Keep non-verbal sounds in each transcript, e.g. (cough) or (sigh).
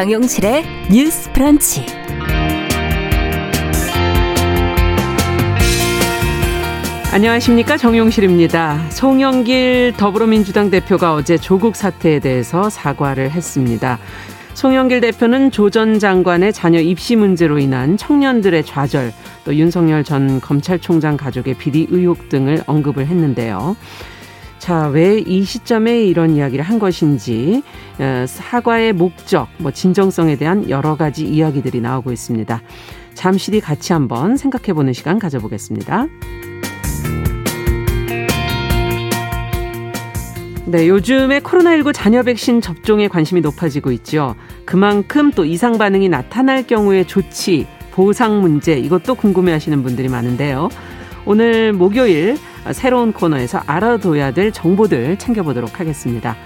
정용실의 뉴스 프런치. 안녕하십니까 정용실입니다. 송영길 더불어민주당 대표가 어제 조국 사태에 대해서 사과를 했습니다. 송영길 대표는 조 전 장관의 자녀 입시 문제로 인한 청년들의 좌절, 또 윤석열 전 검찰총장 가족의 비리 의혹 등을 언급을 했는데요. 자, 왜 이 시점에 이런 이야기를 한 것인지, 어, 사과의 목적, 뭐 진정성에 대한 여러 가지 이야기들이 나오고 있습니다. 잠시 뒤 같이 한번 생각해 보는 시간 가져보겠습니다. 네, 요즘에 코로나19 자녀 백신 접종에 관심이 높아지고 있죠. 그만큼 또 이상 반응이 나타날 경우의 조치, 보상 문제, 이것도 궁금해 하시는 분들이 많은데요. 오늘 목요일 새로운 코너에서 알아둬야 될 정보들 챙겨보도록 하겠습니다.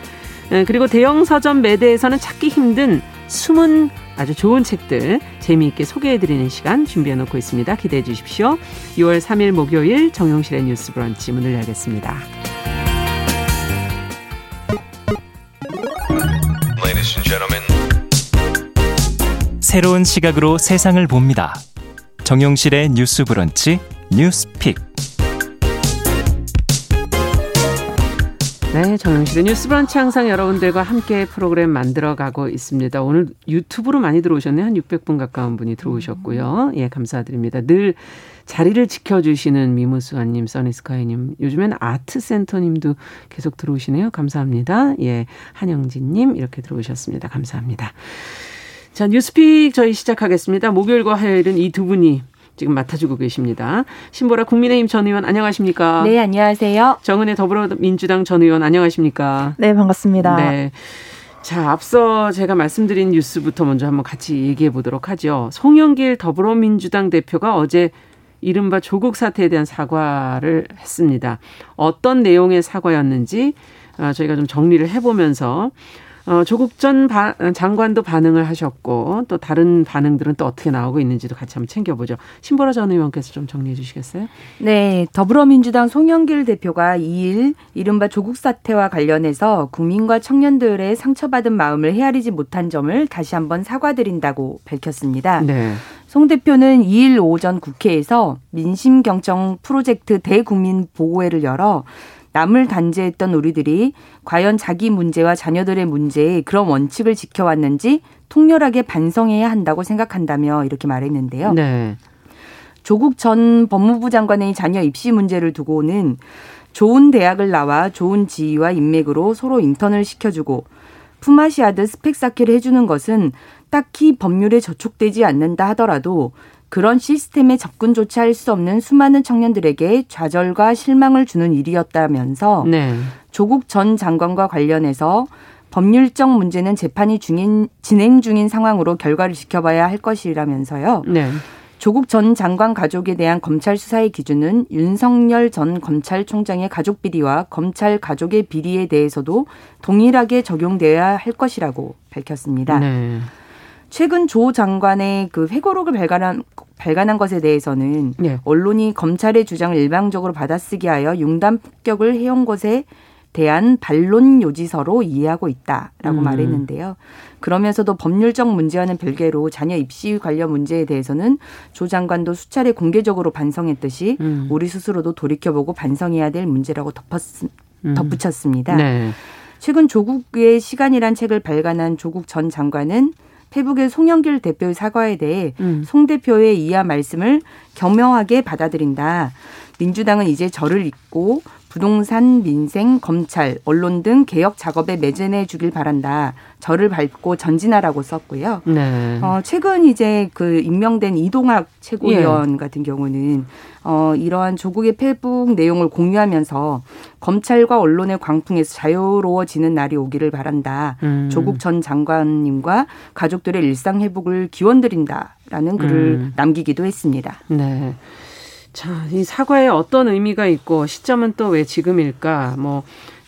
그리고 대형 서점 매대에서는 찾기 힘든 숨은 아주 좋은 책들 재미있게 소개해드리는 시간 준비해 놓고 있습니다. 기대해 주십시오. 6월 3일 목요일 정용실의 뉴스 브런치 문을 열겠습니다. 새로운 시각으로 세상을 봅니다. 정용실의 뉴스 브런치 뉴스픽. 네, 정영실의 뉴스 브런치 항상 여러분들과 함께 프로그램 만들어가고 있습니다. 오늘 유튜브로 많이 들어오셨네요. 한 600분 가까운 분이 들어오셨고요. 예, 감사드립니다. 늘 자리를 지켜주시는 미무수아님, 써니스카이님, 요즘엔 아트센터님도 계속 들어오시네요. 감사합니다. 예, 한영진님 이렇게 들어오셨습니다. 감사합니다. 자, 뉴스픽 저희 시작하겠습니다. 목요일과 화요일은 이 두 분이 지금 맡아주고 계십니다. 신보라 국민의힘 전 의원 안녕하십니까? 네, 안녕하세요. 정은혜 더불어민주당 전 의원 안녕하십니까? 네, 반갑습니다. 네. 자, 앞서 제가 말씀드린 뉴스부터 먼저 한번 같이 얘기해 보도록 하죠. 송영길 더불어민주당 대표가 어제 이른바 조국 사태에 대한 사과를 했습니다. 어떤 내용의 사과였는지 아, 저희가 좀 정리를 해보면서 어, 조국 전 바, 장관도 반응을 하셨고 또 다른 반응들은 또 어떻게 나오고 있는지도 같이 한번 챙겨보죠. 신보라 전 의원께서 좀 정리해 주시겠어요? 네, 더불어민주당 송영길 대표가 2일 이른바 조국 사태와 관련해서 국민과 청년들의 상처받은 마음을 헤아리지 못한 점을 다시 한번 사과드린다고 밝혔습니다. 네. 송 대표는 2일 오전 국회에서 민심 경청 프로젝트 대국민 보고회를 열어 남을 단죄했던 우리들이 과연 자기 문제와 자녀들의 문제에 그런 원칙을 지켜왔는지 통렬하게 반성해야 한다고 생각한다며 이렇게 말했는데요. 네. 조국 전 법무부 장관의 자녀 입시 문제를 두고는 좋은 대학을 나와 좋은 지위와 인맥으로 서로 인턴을 시켜주고 품앗이 하듯 스펙 쌓기를 해주는 것은 딱히 법률에 저촉되지 않는다 하더라도 그런 시스템에 접근조차 할 수 없는 수많은 청년들에게 좌절과 실망을 주는 일이었다면서 네. 조국 전 장관과 관련해서 법률적 문제는 재판이 중인 진행 중인 상황으로 결과를 지켜봐야 할 것이라면서요. 네. 조국 전 장관 가족에 대한 검찰 수사의 기준은 윤석열 전 검찰총장의 가족 비리와 검찰 가족의 비리에 대해서도 동일하게 적용되어야 할 것이라고 밝혔습니다. 네. 최근 조 장관의 그 회고록을 발간한 발간한 것에 대해서는 네. 언론이 검찰의 주장을 일방적으로 받아쓰기 하여 융단 폭격을 해온 것에 대한 반론 요지서로 이해하고 있다라고 음. 말했는데요. 그러면서도 법률적 문제와는 별개로 자녀 입시 관련 문제에 대해서는 조 장관도 수차례 공개적으로 반성했듯이 음. 우리 스스로도 돌이켜보고 반성해야 될 문제라고 덮었, 음. 덧붙였습니다. 네. 최근 조국의 시간이란 책을 발간한 조국 전 장관은 페북의 송영길 대표의 사과에 대해 음. 송 대표의 이하 말씀을 경명하게 받아들인다. 민주당은 이제 저를 잊고 부동산, 민생, 검찰, 언론 등 개혁 작업에 매진해 주길 바란다. 저를 밟고 전진하라고 썼고요. 네. 어, 최근 이제 그 임명된 이동학 최고위원 예. 같은 경우는 어, 이러한 조국의 페북 내용을 공유하면서 검찰과 언론의 광풍에서 자유로워지는 날이 오기를 바란다. 음. 조국 전 장관님과 가족들의 일상 회복을 기원드린다라는 글을 음. 남기기도 했습니다. 네. 자, 이 사과에 어떤 의미가 있고 시점은 또 왜 지금일까? 뭐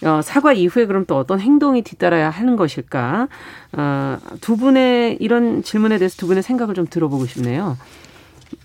어, 사과 이후에 그럼 또 어떤 행동이 뒤따라야 하는 것일까? 어, 두 분의 이런 질문에 대해서 두 분의 생각을 좀 들어보고 싶네요.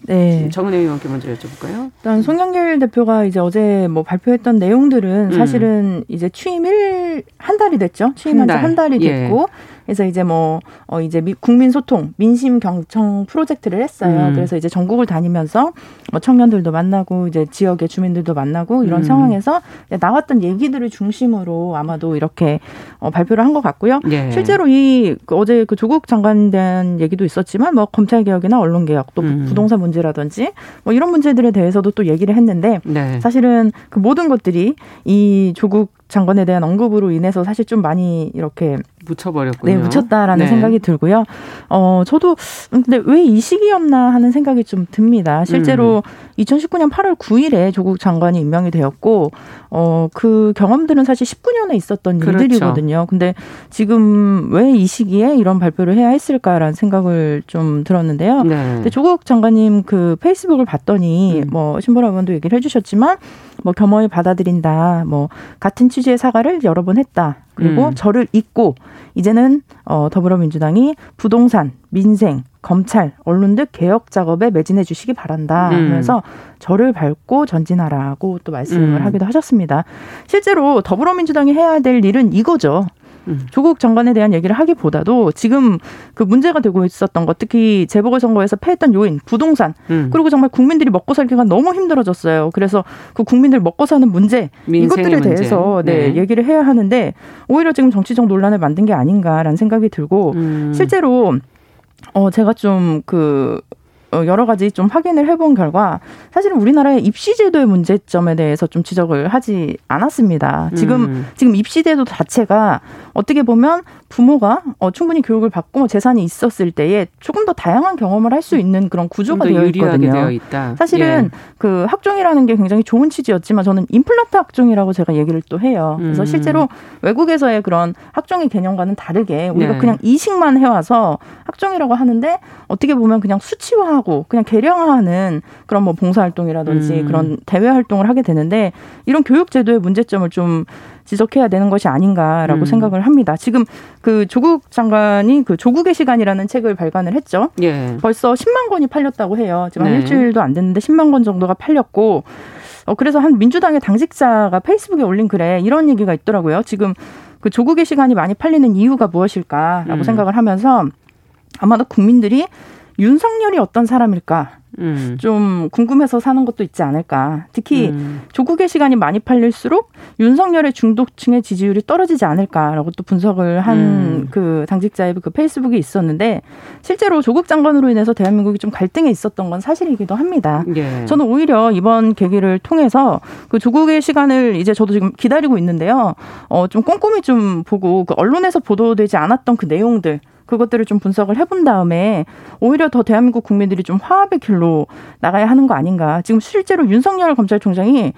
네. 정은혜 의원께 먼저 여쭤볼까요? 일단 송영길 대표가 이제 어제 뭐 발표했던 내용들은 음. 사실은 이제 취임 일한 달이 됐죠. 취임한 지한 달이 됐고 예. 그래서 이제 뭐, 어, 이제 미, 국민 소통, 민심 경청 프로젝트를 했어요. 음. 그래서 이제 전국을 다니면서 뭐 청년들도 만나고 이제 지역의 주민들도 만나고 이런 음. 상황에서 나왔던 얘기들을 중심으로 아마도 이렇게 어, 발표를 한 것 같고요. 예. 실제로 이 그 어제 그 조국 장관에 대한 얘기도 있었지만 뭐 검찰 개혁이나 언론 개혁 또 음. 부동산 문제라든지 뭐 이런 문제들에 대해서도 또 얘기를 했는데 네. 사실은 그 모든 것들이 이 조국 장관에 대한 언급으로 인해서 사실 좀 많이 이렇게 묻혀버렸군요. 네, 묻혔다라는 네. 생각이 들고요. 어, 저도 근데 왜 이 시기였나 하는 생각이 좀 듭니다. 실제로 음. 2019년 8월 9일에 조국 장관이 임명이 되었고, 어, 그 경험들은 사실 19년에 있었던 그렇죠. 일들이거든요. 근데 지금 왜 이 시기에 이런 발표를 해야 했을까라는 생각을 좀 들었는데요. 네. 근데 조국 장관님 그 페이스북을 봤더니 음. 뭐 신보라 의원도 얘기를 해 주셨지만 뭐 겸허히 받아들인다. 뭐 같은 취지의 사과를 여러 번 했다. 그리고 음. 저를 잊고 이제는 어 더불어민주당이 부동산, 민생, 검찰, 언론 등 개혁 작업에 매진해 주시기 바란다 음. 하면서 저를 밟고 전진하라고 또 말씀을 음. 하기도 하셨습니다. 실제로 더불어민주당이 해야 될 일은 이거죠. 음. 조국 장관에 대한 얘기를 하기보다도 지금 그 문제가 되고 있었던 것 특히 재보궐선거에서 패했던 요인 부동산 음. 그리고 정말 국민들이 먹고 살기가 너무 힘들어졌어요. 그래서 그 국민들 먹고 사는 문제 이것들에 문제. 대해서 네, 네, 얘기를 해야 하는데 오히려 지금 정치적 논란을 만든 게 아닌가라는 생각이 들고 음. 실제로 어 제가 좀그 어, 여러 가지 좀 확인을 해본 결과 사실은 우리나라의 입시 제도의 문제점에 대해서 좀 지적을 하지 않았습니다. 지금 음. 지금 입시 제도 자체가 어떻게 보면 부모가 어, 충분히 교육을 받고 뭐 재산이 있었을 때에 조금 더 다양한 경험을 할 수 있는 그런 구조가 되어 있거든요. 되어 있다. 사실은 예. 그 학종이라는 게 굉장히 좋은 취지였지만 저는 임플란트 학종이라고 제가 얘기를 또 해요. 그래서 음. 실제로 외국에서의 그런 학종의 개념과는 다르게 우리가 네. 그냥 이식만 해와서 학종이라고 하는데 어떻게 보면 그냥 수치화하고 그냥 개량화하는 그런 뭐 봉사활동이라든지 음. 그런 대외 활동을 하게 되는데 이런 교육 제도의 문제점을 좀 지적해야 되는 것이 아닌가라고 음. 생각을 합니다. 지금 그 조국 장관이 그 조국의 시간이라는 책을 발간을 했죠. 예. 벌써 10만 권이 팔렸다고 해요. 지금 네. 한 일주일도 안 됐는데 10만 권 정도가 팔렸고 어 그래서 한 민주당의 당직자가 페이스북에 올린 글에 이런 얘기가 있더라고요. 지금 그 조국의 시간이 많이 팔리는 이유가 무엇일까라고 음. 생각을 하면서 아마도 국민들이 윤석열이 어떤 사람일까 음. 좀 궁금해서 사는 것도 있지 않을까. 특히 음. 조국의 시간이 많이 팔릴수록 윤석열의 중독층의 지지율이 떨어지지 않을까라고 또 분석을 한그 음. 당직자의 그 페이스북이 있었는데 실제로 조국 장관으로 인해서 대한민국이 좀 갈등에 있었던 건 사실이기도 합니다. 예. 저는 오히려 이번 계기를 통해서 그 조국의 시간을 이제 저도 지금 기다리고 있는데요. 어, 좀 꼼꼼히 좀 보고 그 언론에서 보도되지 않았던 그 내용들 그것들을 좀 분석을 해본 다음에 오히려 더 대한민국 국민들이 좀 화합의 길로 나가야 하는 거 아닌가. 지금 실제로 윤석열 검찰총장이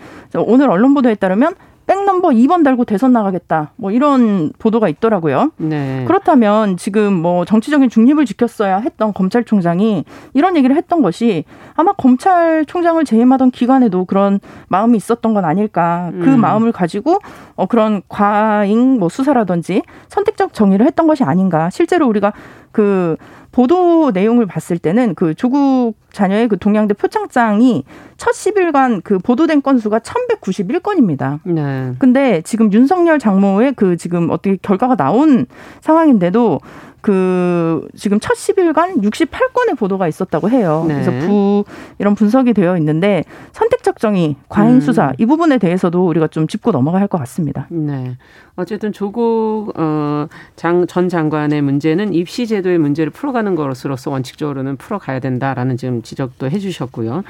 오늘 언론 보도에 따르면 백넘버 2번 달고 대선 나가겠다. 뭐 이런 보도가 있더라고요. 네. 그렇다면 지금 뭐 정치적인 중립을 지켰어야 했던 검찰총장이 이런 얘기를 했던 것이 아마 검찰총장을 재임하던 기간에도 그런 마음이 있었던 건 아닐까. 그 음. 마음을 가지고 어 그런 과잉 뭐 수사라든지 선택적 정의를 했던 것이 아닌가. 실제로 우리가 그 보도 내용을 봤을 때는 그 조국 자녀의 그 동양대 표창장이 첫 10일간 그 보도된 건수가 1191건입니다. 네. 근데 지금 윤석열 장모의 그 지금 어떻게 결과가 나온 상황인데도 그 지금 첫 10일간 68건의 보도가 있었다고 해요. 네. 그래서 부 이런 분석이 되어 있는데 선택적 정의, 과잉 음. 수사 음. 이 부분에 대해서도 우리가 좀 짚고 넘어가야 할 것 같습니다. 네. 어쨌든 조국 어, 장, 전 장관의 문제는 입시 제도의 문제를 풀어가는 것으로서 원칙적으로는 풀어가야 된다라는 지금 지적도 해주셨고요.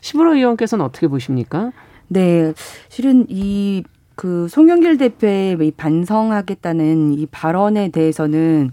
심으로 의원께서는 어떻게 보십니까? 네, 실은 이그 송영길 대표의 이 반성하겠다는 이 발언에 대해서는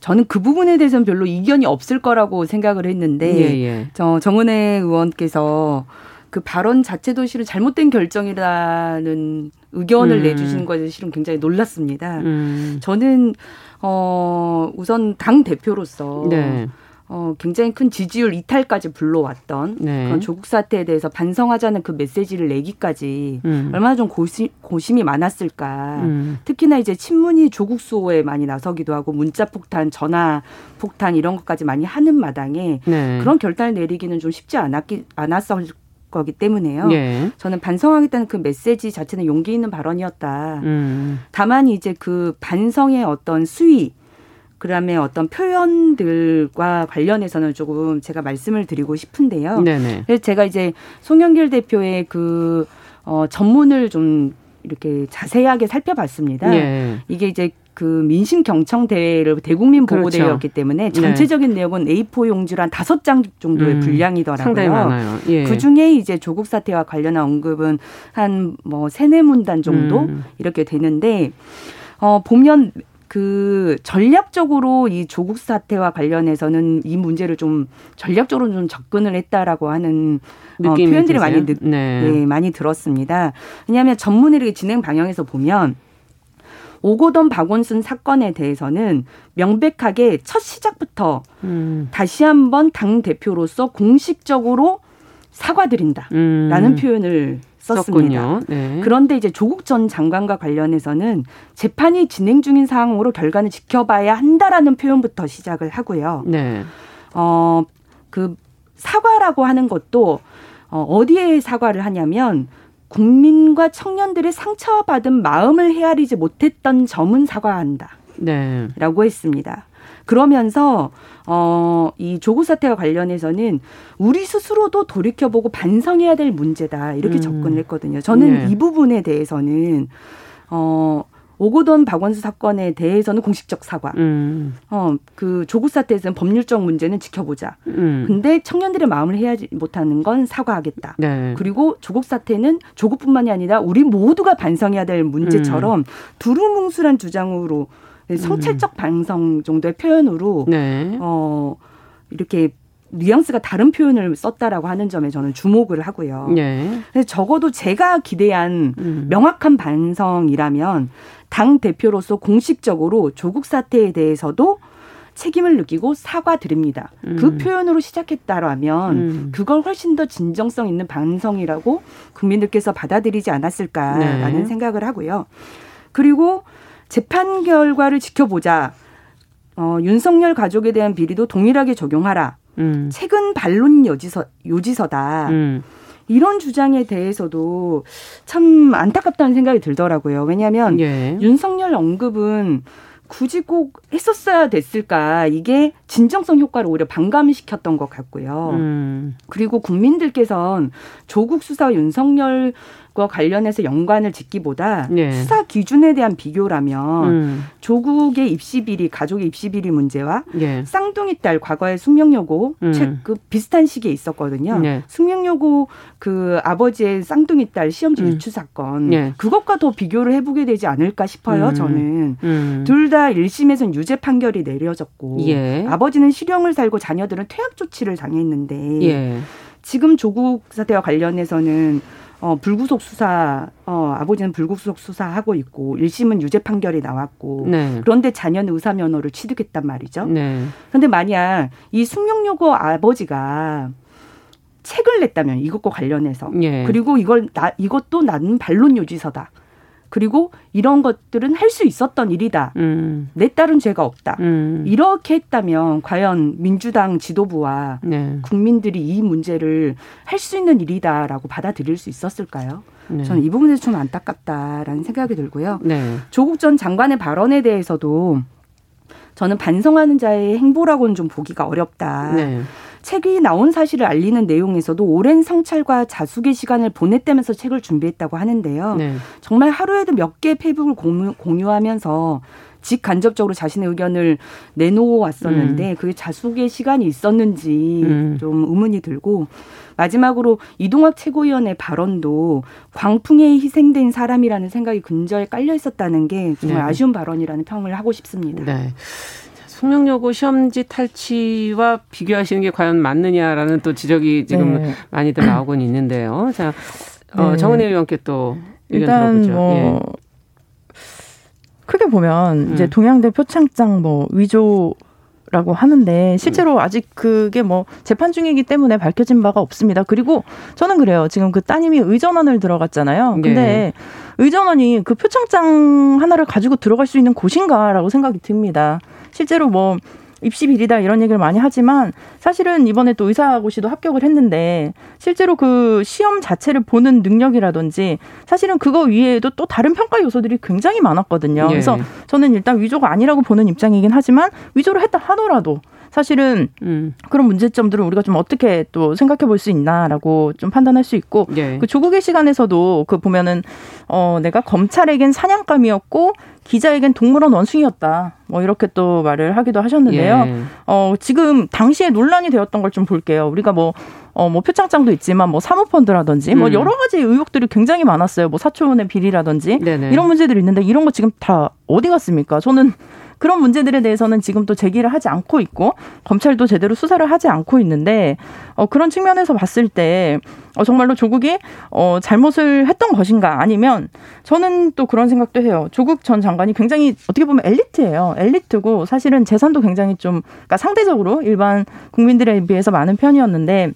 저는 그 부분에 대해서는 별로 이견이 없을 거라고 생각을 했는데 예, 예. 저 정은혜 의원께서 그 발언 자체도 실은 잘못된 결정이라는 의견을 음. 내주신 것에 실은 굉장히 놀랐습니다. 음. 저는 어 우선 당 대표로서 네. 어, 굉장히 큰 지지율 이탈까지 불러왔던 네. 그런 조국 사태에 대해서 반성하자는 그 메시지를 내기까지 음. 얼마나 좀 고심, 고심이 많았을까. 음. 특히나 이제 친문이 조국 수호에 많이 나서기도 하고 문자 폭탄, 전화 폭탄 이런 것까지 많이 하는 마당에 네. 그런 결단을 내리기는 좀 쉽지 않았기, 않았을 거기 때문에요. 예. 저는 반성하겠다는 그 메시지 자체는 용기 있는 발언이었다. 음. 다만 이제 그 반성의 어떤 수위 그다음에 어떤 표현들과 관련해서는 조금 제가 말씀을 드리고 싶은데요. 네네. 그래서 제가 이제 송영길 대표의 그 어, 전문을 좀 이렇게 자세하게 살펴봤습니다. 예. 이게 이제 그 민심 경청 대회를 대국민 보고 대회였기 그렇죠. 때문에 네. 전체적인 네. 내용은 A4 용지로 한 다섯 장 정도의 음, 분량이더라고요. 상당히 많아요. 예. 그 중에 이제 조국 사태와 관련한 언급은 한 뭐 세네 문단 정도 음. 이렇게 되는데 어 보면 그 전략적으로 이 조국 사태와 관련해서는 이 문제를 좀 전략적으로 좀 접근을 했다라고 하는 어, 표현들이 드세요? 많이 느, 네. 네. 많이 들었습니다. 왜냐하면 전문의 진행 방향에서 보면 오고돈 박원순 사건에 대해서는 명백하게 첫 시작부터 음. 다시 한번 당 대표로서 공식적으로 사과드린다라는 음. 표현을 썼습니다. 네. 그런데 이제 조국 전 장관과 관련해서는 재판이 진행 중인 상황으로 결과는 지켜봐야 한다라는 표현부터 시작을 하고요. 네. 어, 그 사과라고 하는 것도 어, 어디에 사과를 하냐면 국민과 청년들의 상처받은 마음을 헤아리지 못했던 점은 사과한다. 네. 라고 했습니다. 그러면서 어, 이 조국 사태와 관련해서는 우리 스스로도 돌이켜보고 반성해야 될 문제다. 이렇게 음. 접근을 했거든요. 저는 네. 이 부분에 대해서는 어, 오고돈 박원수 사건에 대해서는 공식적 사과. 음. 어, 그 조국 사태에서는 법률적 문제는 지켜보자. 음. 근데 청년들의 마음을 해야지 못하는 건 사과하겠다. 네. 그리고 조국 사태는 조국뿐만이 아니라 우리 모두가 반성해야 될 문제처럼 음. 두루뭉술한 주장으로 성찰적 반성 정도의 표현으로 네. 어, 이렇게 뉘앙스가 다른 표현을 썼다라고 하는 점에 저는 주목을 하고요. 네. 그래서 적어도 제가 기대한 음. 명확한 반성이라면 당 대표로서 공식적으로 조국 사태에 대해서도 책임을 느끼고 사과드립니다. 음. 그 표현으로 시작했다라면 음. 그걸 훨씬 더 진정성 있는 반성이라고 국민들께서 받아들이지 않았을까라는 네. 생각을 하고요. 그리고 재판 결과를 지켜보자. 어, 윤석열 가족에 대한 비리도 동일하게 적용하라. 음. 최근 반론 여지서, 요지서다. 음. 이런 주장에 대해서도 참 안타깝다는 생각이 들더라고요. 왜냐하면 예. 윤석열 언급은 굳이 꼭 했었어야 됐을까 이게 진정성 효과를 오히려 반감시켰던 것 같고요. 음. 그리고 국민들께선 조국 수사 윤석열 과 관련해서 연관을 짓기보다 네. 수사 기준에 대한 비교라면 음. 조국의 입시 비리, 가족의 입시 비리 문제와 네. 쌍둥이 딸 과거의 숙명여고 음. 책그 비슷한 시기에 있었거든요. 네. 숙명여고 그 아버지의 쌍둥이 딸 시험지 음. 유추 사건 네. 그것과 더 비교를 해보게 되지 않을까 싶어요. 음. 저는 음. 둘다 1심에서는 유죄 판결이 내려졌고 예. 아버지는 실형을 살고 자녀들은 퇴학 조치를 당했는데 예. 지금 조국 사태와 관련해서는 어, 불구속 수사, 어, 아버지는 불구속 수사하고 있고, 1심은 유죄 판결이 나왔고, 네. 그런데 자녀는 의사 면허를 취득했단 말이죠. 네. 그런데 만약 이 숙명여고 아버지가 책을 냈다면 이것과 관련해서 예. 그리고 이걸 나 이것도 나는 반론 요지서다. 그리고 이런 것들은 할 수 있었던 일이다. 음. 내 딸은 죄가 없다. 음. 이렇게 했다면 과연 민주당 지도부와 네. 국민들이 이 문제를 할 수 있는 일이다라고 받아들일 수 있었을까요? 네. 저는 이 부분에서 좀 안타깝다라는 생각이 들고요. 네. 조국 전 장관의 발언에 대해서도 저는 반성하는 자의 행보라고는 좀 보기가 어렵다. 네. 책이 나온 사실을 알리는 내용에서도 오랜 성찰과 자숙의 시간을 보냈다면서 책을 준비했다고 하는데요. 네. 정말 하루에도 몇 개의 페이북을 공유, 하면서 직간접적으로 자신의 의견을 내놓아 왔었는데 음. 그게 자숙의 시간이 있었는지 음. 좀 의문이 들고 마지막으로 이동학 최고위원의 발언도 광풍에 희생된 사람이라는 생각이 근저에 깔려 있었다는 게 정말 네. 아쉬운 발언이라는 평을 하고 싶습니다. 네. 숙명여고 시험지 탈취와 비교하시는 게 과연 맞느냐라는 또 지적이 지금 네. 많이들 나오곤 있는데요. 자, 어, 네. 정은혜 의원께 또 의견 일단 들어보죠. 뭐 예. 크게 보면 음. 이제 동양대 표창장 뭐 위조 라고 하는데 실제로 음. 아직 그게 뭐 재판 중이기 때문에 밝혀진 바가 없습니다. 그리고 저는 그래요. 지금 그 따님이 의전원을 들어갔잖아요. 근데 네. 의전원이 그 표창장 하나를 가지고 들어갈 수 있는 곳인가라고 생각이 듭니다. 실제로 뭐 입시 비리다 이런 얘기를 많이 하지만 사실은 이번에 또 의사고시도 합격을 했는데 실제로 그 시험 자체를 보는 능력이라든지 사실은 그거 위에도 또 다른 평가 요소들이 굉장히 많았거든요. 예. 그래서 저는 일단 위조가 아니라고 보는 입장이긴 하지만 위조를 했다 하더라도 사실은 음. 그런 문제점들을 우리가 좀 어떻게 또 생각해 볼 수 있나라고 좀 판단할 수 있고 예. 그 조국의 시간에서도 그 보면은 어 내가 검찰에겐 사냥감이었고 기자에겐 동물원 원숭이였다. 뭐 이렇게 또 말을 하기도 하셨는데요. 예. 어 지금 당시에 논란이 되었던 걸 좀 볼게요. 우리가 뭐 어, 뭐 표창장도 있지만 뭐 사모펀드라든지 뭐 음. 뭐 여러 가지 의혹들이 굉장히 많았어요. 뭐 사초원의 비리라든지 네네. 이런 문제들이 있는데 이런 거 지금 다 어디 갔습니까? 저는 그런 문제들에 대해서는 지금 또 제기를 하지 않고 있고 검찰도 제대로 수사를 하지 않고 있는데 어, 그런 측면에서 봤을 때 어, 정말로 조국이 어, 잘못을 했던 것인가 아니면 저는 또 그런 생각도 해요. 조국 전 장관이 굉장히 어떻게 보면 엘리트예요. 엘리트고 사실은 재산도 굉장히 좀 그러니까 상대적으로 일반 국민들에 비해서 많은 편이었는데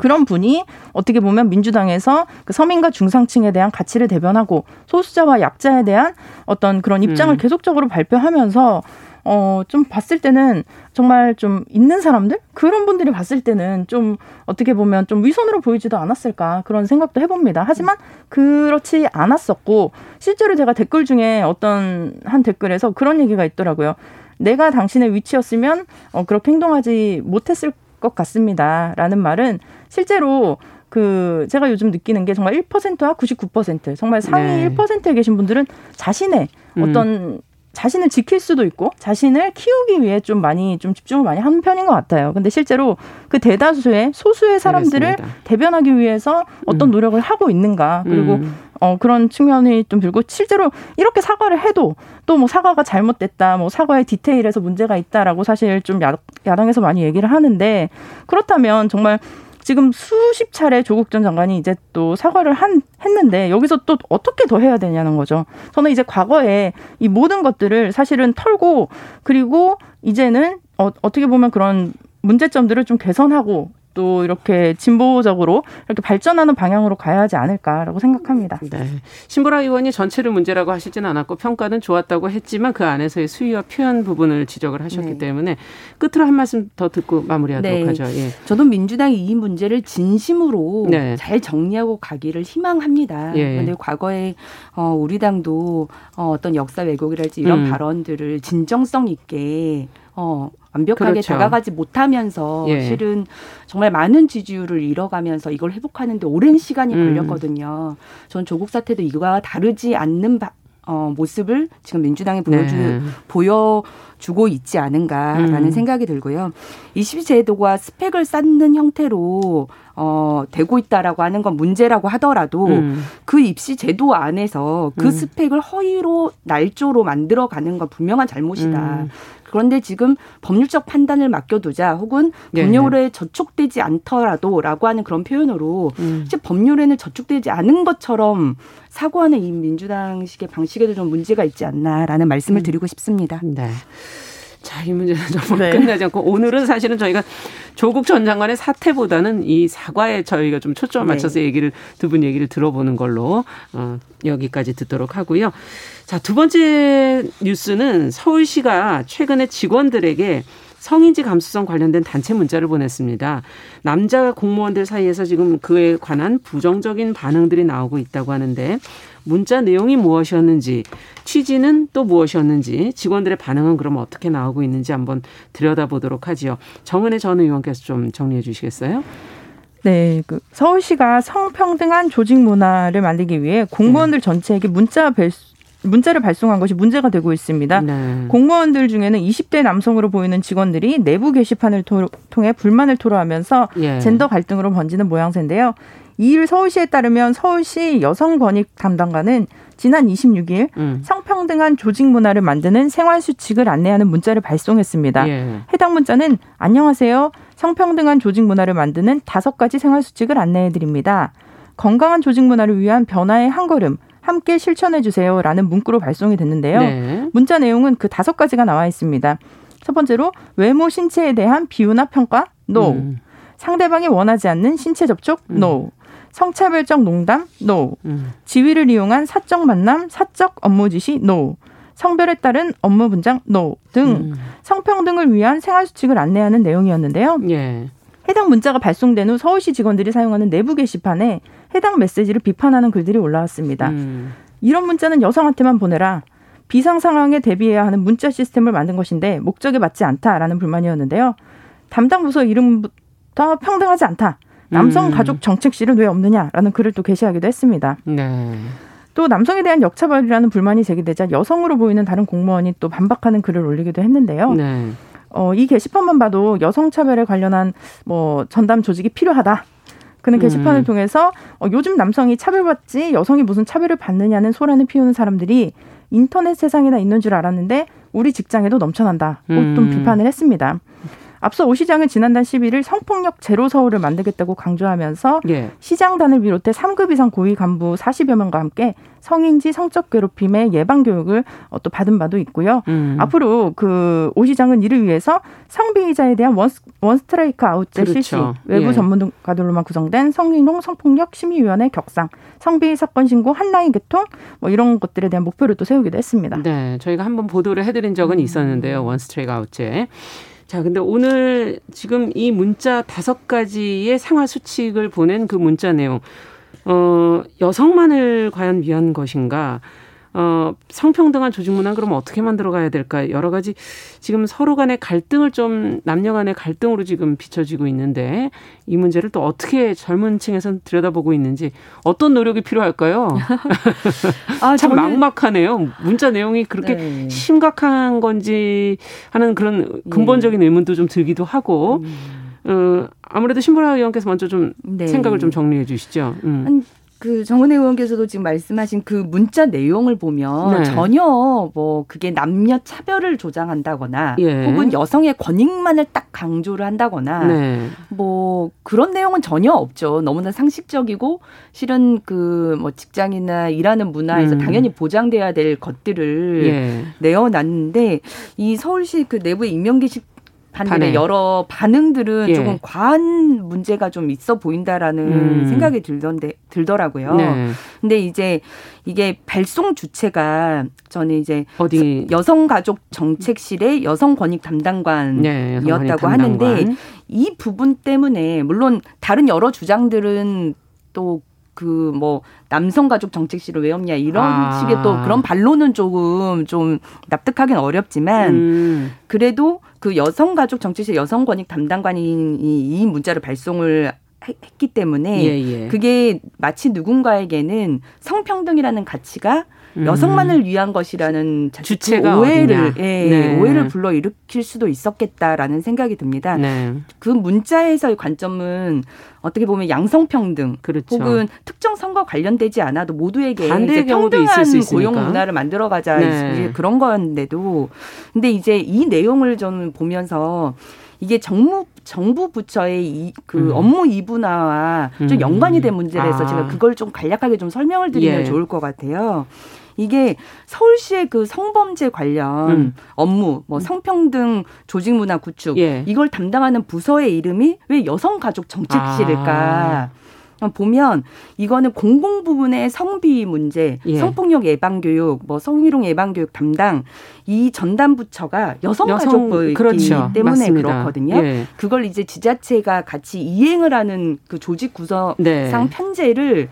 그런 분이 어떻게 보면 민주당에서 그 서민과 중상층에 대한 가치를 대변하고 소수자와 약자에 대한 어떤 그런 입장을 음. 계속적으로 발표하면서 어, 좀 봤을 때는 정말 좀 있는 사람들? 그런 분들이 봤을 때는 좀 어떻게 보면 좀 위선으로 보이지도 않았을까 그런 생각도 해봅니다. 하지만 그렇지 않았었고, 실제로 제가 댓글 중에 어떤 한 댓글에서 그런 얘기가 있더라고요. 내가 당신의 위치였으면 어, 그렇게 행동하지 못했을 것 같습니다. 라는 말은 실제로 그 제가 요즘 느끼는 게 정말 1%와 99% 정말 상위 네. 1%에 계신 분들은 자신의 음. 어떤 자신을 지킬 수도 있고 자신을 키우기 위해 좀 많이 좀 집중을 많이 하는 편인 것 같아요. 근데 실제로 그 대다수의 소수의 사람들을 알겠습니다. 대변하기 위해서 어떤 음. 노력을 하고 있는가 그리고 음. 어 그런 측면이 좀 들고 실제로 이렇게 사과를 해도 또 뭐 사과가 잘못됐다 뭐 사과의 디테일에서 문제가 있다라고 사실 좀 야, 야당에서 많이 얘기를 하는데 그렇다면 정말 지금 수십 차례 조국 전 장관이 이제 또 사과를 한 했는데 여기서 또 어떻게 더 해야 되냐는 거죠. 저는 이제 과거에 이 모든 것들을 사실은 털고 그리고 이제는 어, 어떻게 보면 그런 문제점들을 좀 개선하고 또 이렇게 진보적으로 이렇게 발전하는 방향으로 가야 하지 않을까라고 생각합니다. 네. 신보라 의원이 전체를 문제라고 하시진 않았고 평가는 좋았다고 했지만 그 안에서의 수위와 표현 부분을 지적을 하셨기 네. 때문에 끝으로 한 말씀 더 듣고 마무리하도록 네. 하죠. 예. 저도 민주당이 이 문제를 진심으로 네. 잘 정리하고 가기를 희망합니다. 그런데 예. 과거에 어, 우리 당도 어, 어떤 역사 왜곡이랄지 이런 음. 발언들을 진정성 있게 어, 완벽하게 그렇죠. 다가가지 못하면서 예. 실은 정말 많은 지지율을 잃어가면서 이걸 회복하는데 오랜 시간이 음. 걸렸거든요. 전 조국 사태도 이거와 다르지 않는 바, 어, 모습을 지금 민주당이 보여주 네. 보여주고 있지 않은가라는 음. 생각이 들고요. 이십 제도가 스펙을 쌓는 형태로 어, 되고 있다라고 하는 건 문제라고 하더라도 음. 그 입시 제도 안에서 그 음. 스펙을 허위로 날조로 만들어 가는 건 분명한 잘못이다. 음. 그런데 지금 법률적 판단을 맡겨두자 혹은 네, 법률에 네. 저촉되지 않더라도라고 하는 그런 표현으로 음. 법률에는 저촉되지 않은 것처럼 사고하는 이 민주당식의 방식에도 좀 문제가 있지 않나라는 말씀을 음. 드리고 싶습니다. 네. 자, 이 문제는 (laughs) 정말 네. 끝나지 않고 오늘은 사실은 저희가 조국 전 장관의 사태보다는 이 사과에 저희가 좀 초점을 네. 맞춰서 네. 얘기를 두 분 얘기를 들어보는 걸로 어, 여기까지 듣도록 하고요. 자, 두 번째 뉴스는 서울시가 최근에 직원들에게 성인지 감수성 관련된 단체 문자를 보냈습니다. 남자 공무원들 사이에서 지금 그에 관한 부정적인 반응들이 나오고 있다고 하는데 문자 내용이 무엇이었는지 취지는 또 무엇이었는지 직원들의 반응은 그럼 어떻게 나오고 있는지 한번 들여다보도록 하지요. 정은혜 전 의원께서 좀 정리해 주시겠어요? 네, 그 서울시가 성평등한 조직 문화를 만들기 위해 공무원들 네. 전체에게 문자 벨수 문자를 발송한 것이 문제가 되고 있습니다. 네. 공무원들 중에는 20대 남성으로 보이는 직원들이 내부 게시판을 토, 통해 불만을 토로하면서 예. 젠더 갈등으로 번지는 모양새인데요. 이일 서울시에 따르면 서울시 여성권익 담당관은 지난 26일 음. 성평등한 조직 문화를 만드는 생활 수칙을 안내하는 문자를 발송했습니다. 예. 해당 문자는 안녕하세요. 성평등한 조직 문화를 만드는 다섯 가지 생활 수칙을 안내해 드립니다. 건강한 조직 문화를 위한 변화의 한 걸음 함께 실천해 주세요라는 문구로 발송이 됐는데요. 네. 문자 내용은 그 다섯 가지가 나와 있습니다. 첫 번째로 외모 신체에 대한 비유나 평가 no. 음. 상대방이 원하지 않는 신체 접촉 음. no. 성차별적 농담, no. 음. 지위를 이용한 사적 만남, 사적 업무 지시, no. 성별에 따른 업무 분장 NO 등 음. 성평등을 위한 생활 수칙을 안내하는 내용이었는데요. 예. 해당 문자가 발송된 후 서울시 직원들이 사용하는 내부 게시판에 해당 메시지를 비판하는 글들이 올라왔습니다. 음. 이런 문자는 여성한테만 보내라. 비상 상황에 대비해야 하는 문자 시스템을 만든 것인데 목적에 맞지 않다라는 불만이었는데요. 담당 부서 이름부터 평등하지 않다. 남성 음. 가족 정책실은 왜 없느냐라는 글을 또 게시하기도 했습니다. 네. 또 남성에 대한 역차별이라는 불만이 제기되자 여성으로 보이는 다른 공무원이 또 반박하는 글을 올리기도 했는데요. 네. 어, 이 게시판만 봐도 여성 차별에 관련한 뭐 전담 조직이 필요하다. 그는 게시판을 음. 통해서 어, 요즘 남성이 차별받지 여성이 무슨 차별을 받느냐는 소란을 피우는 사람들이 인터넷 세상에나 있는 줄 알았는데 우리 직장에도 넘쳐난다. 음. 또 비판을 했습니다. 앞서 오 시장은 지난달 11일 성폭력 제로 서울을 만들겠다고 강조하면서 예. 시장단을 비롯해 3급 이상 고위 간부 40여 명과 함께 성인지 성적 괴롭힘의 예방 교육을 어, 또 받은 바도 있고요. 음. 앞으로 그 오 시장은 이를 위해서 성비자에 대한 원, 원 스트라이크 아웃제 그렇죠. 실시, 외부 예. 전문가들로만 구성된 성인홍 성폭력 심의위원회 격상, 성비 사건 신고 한라인 개통 뭐 이런 것들에 대한 목표를 또 세우기도 했습니다. 네, 저희가 한번 보도를 해드린 적은 음. 있었는데요. 원 스트라이크 아웃제. 자, 근데 오늘 지금 이 문자 다섯 가지의 생활 수칙을 보낸 그 문자 내용, 어, 여성만을 과연 위한 것인가? 어, 성평등한 조직 문화 그러면 어떻게 만들어 가야 될까? 여러 가지 지금 서로 간의 갈등을 좀 남녀 간의 갈등으로 지금 비춰지고 있는데 이 문제를 또 어떻게 젊은 층에선 들여다보고 있는지 어떤 노력이 필요할까요? (laughs) 아, (laughs) 참 저는... 막막하네요. 문자 내용이 그렇게 네. 심각한 건지 하는 그런 근본적인 네. 의문도 좀 들기도 하고 음. 어, 아무래도 신보라 의원께서 먼저 좀 네. 생각을 좀 정리해 주시죠. 음. 그 정은혜 의원께서도 지금 말씀하신 그 문자 내용을 보면 네. 전혀 뭐 그게 남녀 차별을 조장한다거나 예. 혹은 여성의 권익만을 딱 강조를 한다거나 네. 뭐 그런 내용은 전혀 없죠. 너무나 상식적이고 실은 그 뭐 직장이나 일하는 문화에서 음. 당연히 보장돼야 될 것들을 예. 내어놨는데 이 서울시 그 내부 임명 게시 반들의 여러 반응들은 예. 조금 과한 문제가 좀 있어 보인다라는 음. 생각이 들던데 들더라고요. 네. 근데 이제 이게 발송 주체가 저는 이제 어디 여성가족 정책실의 여성 권익 담당관이었다고 네, 하는데 이 부분 때문에 물론 다른 여러 주장들은 또 그 뭐 남성 가족 정책실을 왜 없냐 이런 아. 식의 또 그런 반론은 조금 좀 납득하기는 어렵지만 음. 그래도 그 여성 가족 정책실 여성 권익 담당관이 이 문자를 발송을 했기 때문에 예, 예. 그게 마치 누군가에게는 성평등이라는 가치가 음. 여성만을 위한 것이라는 주체가 오해를 예, 네. 오해를 불러 일으킬 수도 있었겠다라는 생각이 듭니다. 네. 그 문자에서의 관점은 어떻게 보면 양성평등 그렇죠. 혹은 특정 선거 관련되지 않아도 모두에게 이제 평등한 고용 문화를 만들어가자 네. 그런 건데도 근데 이제 이 내용을 저는 보면서 이게 정무 정부 부처의 이, 그 음. 업무 이분화와 좀 음. 연관이 된 문제라서 아. 제가 그걸 좀 간략하게 좀 설명을 드리면 예. 좋을 것 같아요. 이게 서울시의 그 성범죄 관련 음. 업무, 뭐 성평등 조직 문화 구축 예. 이걸 담당하는 부서의 이름이 왜 여성가족 정책실일까? 아. 보면 이거는 공공 부문의 성비 문제, 예. 성폭력 예방 교육, 뭐 성희롱 예방 교육 담당 이 전담 부처가 여성가족부이기 그렇죠. 때문에 맞습니다. 그렇거든요. 예. 그걸 이제 지자체가 같이 이행을 하는 그 조직 구성상 네. 편제를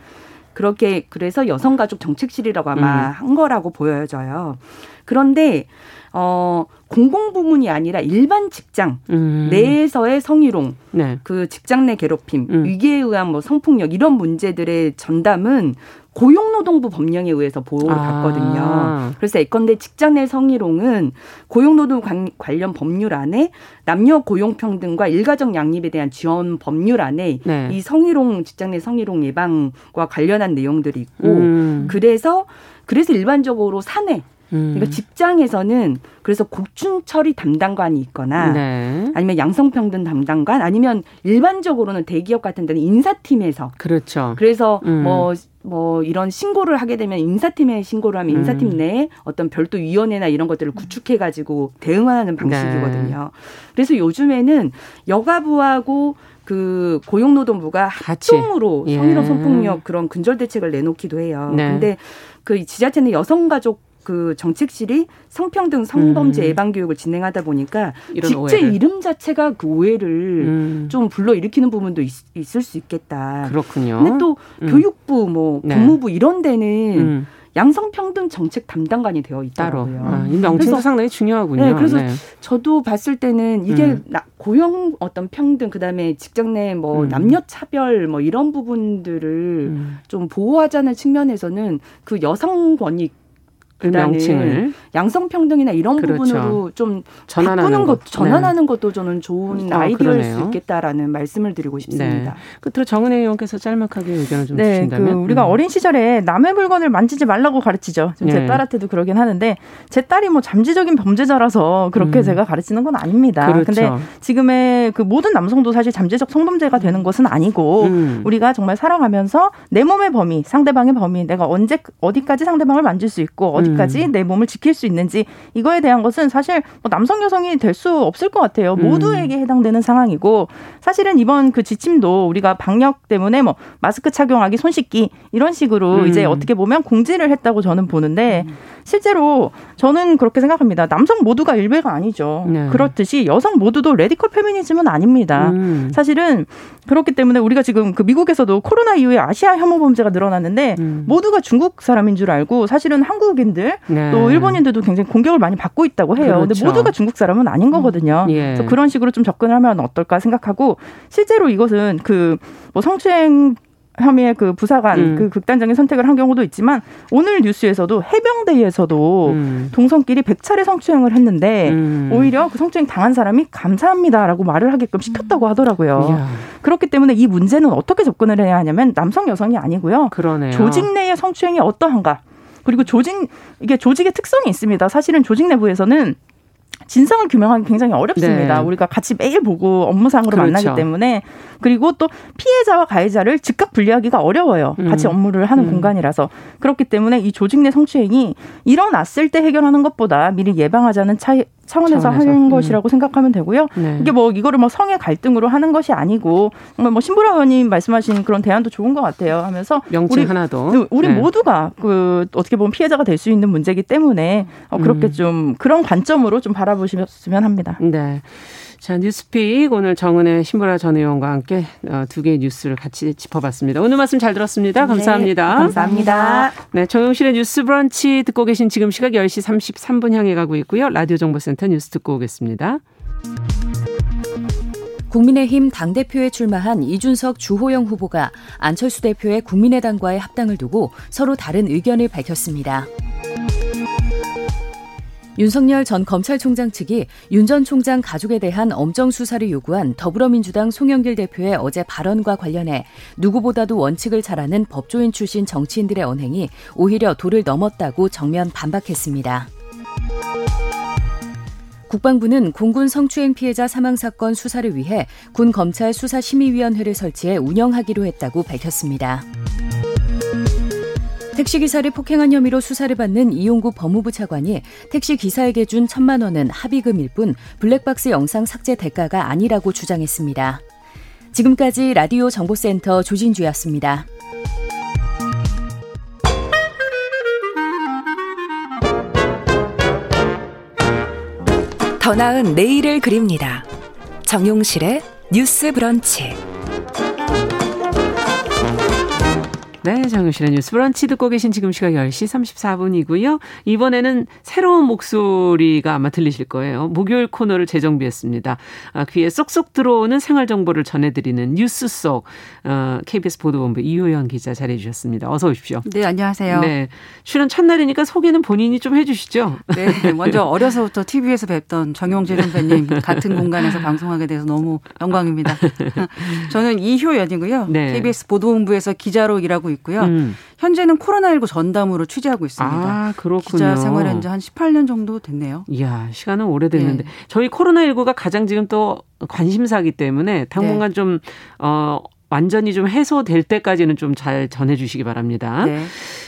그렇게 그래서 여성가족 정책실이라고 아마 음. 한 거라고 보여져요. 그런데 어 공공 부문이 아니라 일반 직장 음. 내에서의 성희롱, 네. 그 직장 내 괴롭힘, 음. 위기에 의한 뭐 성폭력 이런 문제들의 전담은 고용노동부 법령에 의해서 보호를 아. 받거든요. 그래서 예컨대 직장 내 성희롱은 고용노동 관 련 법률 안에 남녀 고용평등과 일가정 양립에 대한 지원 법률 안에 네. 이 성희롱 직장 내 성희롱 예방과 관련한 내용들이 있고 음. 그래서 그래서 일반적으로 사내 음. 그러니까 직장에서는 그래서 곡중 처리 담당관이 있거나 네. 아니면 양성평등 담당관 아니면 일반적으로는 대기업 같은 데는 인사팀에서 그렇죠. 그래서 뭐뭐 음. 뭐 이런 신고를 하게 되면 인사팀에 신고를 하면 인사팀 음. 내에 어떤 별도 위원회나 이런 것들을 구축해 가지고 대응하는 방식이거든요. 네. 그래서 요즘에는 여가부하고 그 고용노동부가 합동으로 예. 성희롱 성폭력 그런 근절 대책을 내놓기도 해요. 네. 근데 그 지자체는 여성가족 그 정책실이 성평등 성범죄 음. 예방 교육을 진행하다 보니까 직제. 이름 자체가 그 오해를 음. 좀 불러 일으키는 부분도 있, 을수 있겠다. 그렇군요. 근데 또 음. 교육부 뭐 네. 법무부 이런 데는 음. 양성평등 정책 담당관이 되어 있더라고요. 아, 이 명칭도 상당히 중요하군요. 네, 그래서 네. 저도 봤을 때는 이게 음. 고용 어떤 평등 그다음에 직장 내뭐 남녀 차별 뭐 이런 부분들을 좀 보호하자는 측면에서는 그 여성 권익 명칭을 양성평등이나 이런 그렇죠. 부분으로 좀 전환하는 것, 전환하는 네. 것도 저는 좋은 아, 아이디어일 그러네요. 수 있겠다라는 말씀을 드리고 싶습니다. 네. 끝으로 정은혜 의원께서 짤막하게 의견을 좀 네, 주신다면 그 우리가 음. 어린 시절에 남의 물건을 만지지 말라고 가르치죠. 제 네. 딸한테도 그러긴 하는데 제 딸이 뭐 잠재적인 범죄자라서 그렇게 음. 제가 가르치는 건 아닙니다. 그렇죠. 근데 지금의 그 모든 남성도 사실 잠재적 성범죄가 되는 것은 아니고 음. 우리가 정말 살아가면서 내 몸의 범위, 상대방의 범위, 내가 언제 어디까지 상대방을 만질 수 있고 어디 어디까지 음. 내 몸을 지킬 수 있는지 이거에 대한 것은 사실 뭐 남성 여성이 될 수 없을 것 같아요. 음. 모두에게 해당되는 상황이고 사실은 이번 그 지침도 우리가 방역 때문에 뭐 마스크 착용하기, 손 씻기 이런 식으로 음. 이제 어떻게 보면 공지를 했다고 저는 보는데 실제로 저는 그렇게 생각합니다. 남성 모두가 일베가 아니죠. 네. 그렇듯이 여성 모두도 radical 페미니즘은 아닙니다. 음. 사실은 그렇기 때문에 우리가 지금 그 미국에서도 코로나 이후에 아시아 혐오 범죄가 늘어났는데 음. 모두가 중국 사람인 줄 알고 사실은 한국인들 네. 또 일본인들도 굉장히 공격을 많이 받고 있다고 해요. 그렇죠. 근데 모두가 중국 사람은 아닌 거거든요. 음. 예. 그래서 그런 식으로 좀 접근하면 어떨까 생각하고 실제로 이것은 그 뭐 성추행 혐의의 그 부사관 음. 그 극단적인 선택을 한 경우도 있지만 오늘 뉴스에서도 해병대에서도 음. 동성끼리 100차례 성추행을 했는데 음. 오히려 그 성추행 당한 사람이 감사합니다라고 말을 하게끔 시켰다고 하더라고요. 이야. 그렇기 때문에 이 문제는 어떻게 접근을 해야 하냐면 남성 여성이 아니고요. 그러네요. 조직 내의 성추행이 어떠한가? 그리고 조직 이게 조직의 특성이 있습니다. 사실은 조직 내부에서는 진상을 규명하기 굉장히 어렵습니다. 네. 우리가 같이 매일 보고 업무상으로 그렇죠. 만나기 때문에 그리고 또 피해자와 가해자를 즉각 분리하기가 어려워요. 음. 같이 업무를 하는 음. 공간이라서 그렇기 때문에 이 조직 내 성추행이 일어났을 때 해결하는 것보다 미리 예방하자는 차이, 차원에서, 차원에서. 하는 음. 것이라고 생각하면 되고요. 네. 이게 뭐 이거를 뭐 성의 갈등으로 하는 것이 아니고 정말 뭐 신보라 의원님 말씀하신 그런 대안도 좋은 것 같아요. 하면서 명칭 우리, 하나도 네, 우리 네. 모두가 그 어떻게 보면 피해자가 될 수 있는 문제이기 때문에 어, 그렇게 음. 좀 그런 관점으로 좀 바라보시면 합니다. 네. 자, 뉴스픽 오늘 정은혜 신보라 전 의원과 함께 어, 두 개의 뉴스를 같이 짚어봤습니다. 오늘 말씀 잘 들었습니다. 감사합니다. 네, 감사합니다. 네, 정용실의 뉴스 브런치 듣고 계신 지금 시각 10시 33분 향해 가고 있고요. 라디오 정보센터 뉴스 듣고 오겠습니다. 국민의힘 당대표에 출마한 이준석 주호영 후보가 안철수 대표의 국민의당과의 합당을 두고 서로 다른 의견을 밝혔습니다. 윤석열 전 검찰총장 측이 윤 전 총장 가족에 대한 엄정 수사를 요구한 더불어민주당 송영길 대표의 어제 발언과 관련해 누구보다도 원칙을 잘 아는 법조인 출신 정치인들의 언행이 오히려 도를 넘었다고 정면 반박했습니다. 국방부는 공군 성추행 피해자 사망 사건 수사를 위해 군 검찰 수사심의위원회를 설치해 운영하기로 했다고 밝혔습니다. 택시기사를 폭행한 혐의로 수사를 받는 이용구 법무부 차관이 택시기사에게 준 천만 원은 합의금일 뿐 블랙박스 영상 삭제 대가가 아니라고 주장했습니다. 지금까지 라디오 정보센터 조진주였습니다. 더 나은 내일을 그립니다. 정용실의 뉴스 브런치. 네, 정유실의 뉴스 브런치 듣고 계신 지금 시각 10시 34분이고요. 이번에는 새로운 목소리가 아마 들리실 거예요. 목요일 코너를 재정비했습니다. 아, 귀에 쏙쏙 들어오는 생활 정보를 전해드리는 뉴스 속 어, KBS 보도본부 이효연 기자 잘해 주셨습니다. 어서 오십시오. 네, 안녕하세요. 네, 출연 첫날이니까 소개는 본인이 좀 해주시죠. 네, 먼저 어려서부터 TV에서 뵙던 정용재 선배님 (laughs) 같은 공간에서 방송하게 돼서 너무 영광입니다. 저는 이효연이고요. 네. KBS 보도본부에서 기자로 일하고 있고 있고요. 음. 현재는 코로나19 전담으로 취재하고 있습니다. 아, 그렇군요. 기자 생활한 지 한 18년 정도 됐네요. 이야, 시간은 오래됐는데. 네. 저희 코로나19가 가장 지금 또 관심사기 때문에 당분간 네. 좀, 어, 완전히 좀 해소될 때까지는 좀 잘 전해주시기 바랍니다. 네.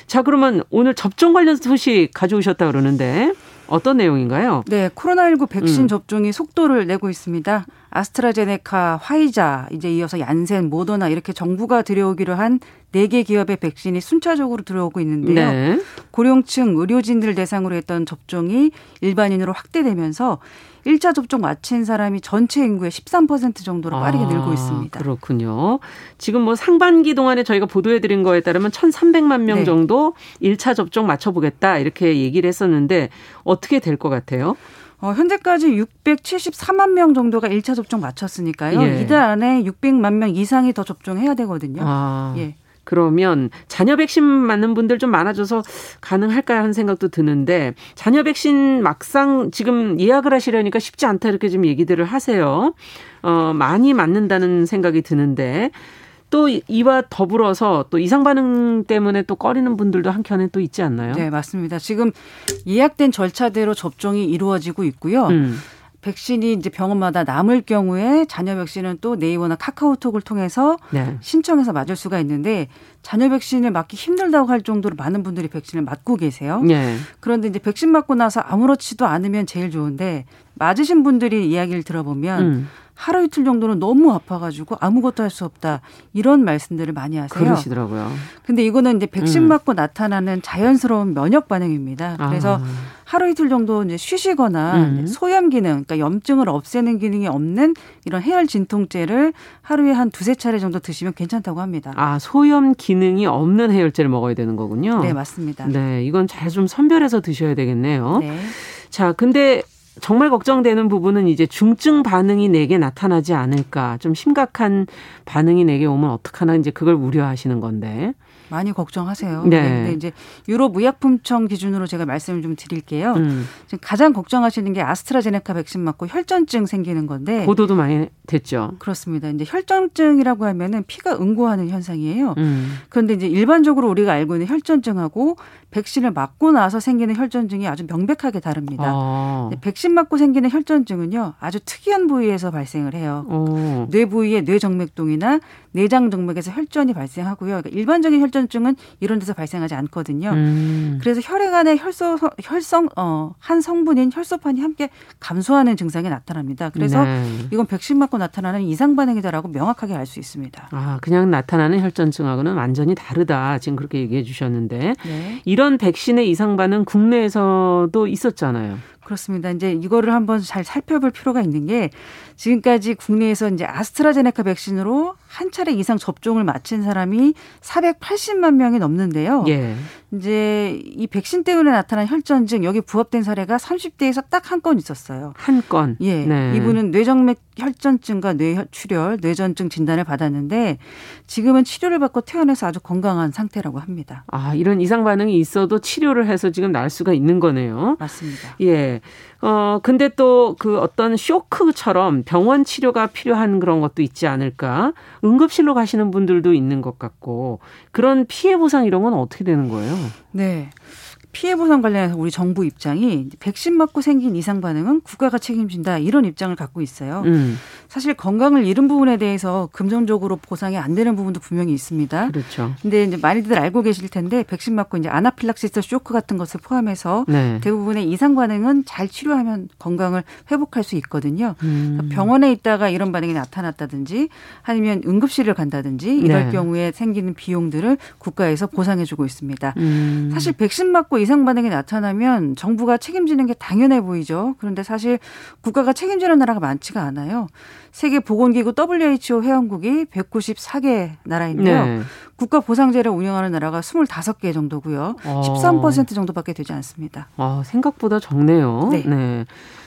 자, 그러면 오늘 접종 관련 소식 가져오셨다 그러는데 어떤 내용인가요? 네, 코로나19 백신 음. 접종이 속도를 내고 있습니다. 아스트라제네카, 화이자, 이제 이어서 얀센, 모더나 이렇게 정부가 들여오기로 한네개 기업의 백신이 순차적으로 들어오고 있는데요. 네. 고령층 의료진들 대상으로 했던 접종이 일반인으로 확대되면서 1차 접종 마친 사람이 전체 인구의 13% 정도로 빠르게 아, 늘고 있습니다. 그렇군요. 지금 뭐 상반기 동안에 저희가 보도해 드린 거에 따르면 1,300만 명 네. 정도 1차 접종 맞춰 보겠다 이렇게 얘기를 했었는데 어떻게 될 것 같아요? 어, 현재까지 673만 명 정도가 1차 접종 마쳤으니까요. 예. 이달 안에 600만 명 이상이 더 접종해야 되거든요. 아. 예. 그러면 자녀 백신 맞는 분들 좀 많아져서 가능할까 하는 생각도 드는데 자녀 백신 막상 지금 예약을 하시려니까 쉽지 않다 이렇게 좀 얘기들을 하세요. 어, 많이 맞는다는 생각이 드는데 또 이와 더불어서 또 이상 반응 때문에 또 꺼리는 분들도 한켠에 또 있지 않나요? 네, 맞습니다. 지금 예약된 절차대로 접종이 이루어지고 있고요. 음. 백신이 이제 병원마다 남을 경우에 자녀 백신은 또 네이버나 카카오톡을 통해서 네. 신청해서 맞을 수가 있는데 자녀 백신을 맞기 힘들다고 할 정도로 많은 분들이 백신을 맞고 계세요. 네. 그런데 이제 백신 맞고 나서 아무렇지도 않으면 제일 좋은데 맞으신 분들이 이야기를 들어보면 음. 하루 이틀 정도는 너무 아파가지고 아무것도 할 수 없다 이런 말씀들을 많이 하세요. 그러시더라고요. 근데 이거는 이제 백신 음. 맞고 나타나는 자연스러운 면역 반응입니다. 그래서 아. 하루 이틀 정도 이제 쉬시거나 음. 소염 기능, 그러니까 염증을 없애는 기능이 없는 이런 해열 진통제를 하루에 한 두세 차례 정도 드시면 괜찮다고 합니다. 아 소염 기능이 없는 해열제를 먹어야 되는 거군요. 네 맞습니다. 네 이건 잘 좀 선별해서 드셔야 되겠네요. 네. 자 근데 정말 걱정되는 부분은 이제 중증 반응이 내게 나타나지 않을까. 좀 심각한 반응이 내게 오면 어떡하나 이제 그걸 우려하시는 건데. 많이 걱정하세요. 네. 네. 근데 이제 유럽 의약품청 기준으로 제가 말씀을 좀 드릴게요. 음. 지금 가장 걱정하시는 게 아스트라제네카 백신 맞고 혈전증 생기는 건데 보도도 많이 됐죠. 그렇습니다. 이제 혈전증이라고 하면은 피가 응고하는 현상이에요. 음. 그런데 이제 일반적으로 우리가 알고 있는 혈전증하고 백신을 맞고 나서 생기는 혈전증이 아주 명백하게 다릅니다. 아. 백신 맞고 생기는 혈전증은요 아주 특이한 부위에서 발생을 해요. 오. 뇌 부위의 뇌정맥동이나 내장 정맥에서 혈전이 발생하고요. 그러니까 일반적인 혈전 증은 이런 데서 발생하지 않거든요. 음. 그래서 혈액 안에 혈소 혈성 어 한 성분인 혈소판이 함께 감소하는 증상이 나타납니다. 그래서 네. 이건 백신 맞고 나타나는 이상 반응이다라고 명확하게 알 수 있습니다. 아, 그냥 나타나는 혈전증하고는 완전히 다르다. 지금 그렇게 얘기해 주셨는데 네. 이런 백신의 이상 반응 국내에서도 있었잖아요. 그렇습니다. 이제 이거를 한번 잘 살펴볼 필요가 있는 게 지금까지 국내에서 이제 아스트라제네카 백신으로 한 차례 이상 접종을 마친 사람이 480만 명이 넘는데요. 예. 이제 이 백신 때문에 나타난 혈전증 여기 부합된 사례가 30대에서 딱 한 건 있었어요. 한 건. 예. 네. 이분은 뇌정맥 혈전증과 뇌출혈, 뇌전증 진단을 받았는데 지금은 치료를 받고 퇴원해서 아주 건강한 상태라고 합니다. 아, 이런 이상 반응이 있어도 치료를 해서 지금 날 수가 있는 거네요. 맞습니다. 예. 어, 근데 또 그 어떤 쇼크처럼 병원 치료가 필요한 그런 것도 있지 않을까? 응급실로 가시는 분들도 있는 것 같고 그런 피해 보상 이런 건 어떻게 되는 거예요? 네. 피해 보상 관련해서 우리 정부 입장이 백신 맞고 생긴 이상 반응은 국가가 책임진다 이런 입장을 갖고 있어요. 음. 사실 건강을 잃은 부분에 대해서 금전적으로 보상이 안 되는 부분도 분명히 있습니다. 그렇죠. 근데 이제 많이들 알고 계실 텐데 백신 맞고 이제 아나필락시스 쇼크 같은 것을 포함해서 네. 대부분의 이상 반응은 잘 치료하면 건강을 회복할 수 있거든요. 음. 병원에 있다가 이런 반응이 나타났다든지 아니면 응급실을 간다든지 이럴 네. 경우에 생기는 비용들을 국가에서 보상해 주고 있습니다. 음. 사실 백신 맞고 이상 반응이 나타나면 정부가 책임지는 게 당연해 보이죠. 그런데 사실 국가가 책임지는 나라가 많지가 않아요. 세계 보건기구 WHO 회원국이 194개 나라인데요. 네. 국가 보상제를 운영하는 나라가 25개 정도고요. 어. 13% 정도밖에 되지 않습니다. 아, 생각보다 적네요. 네. 네.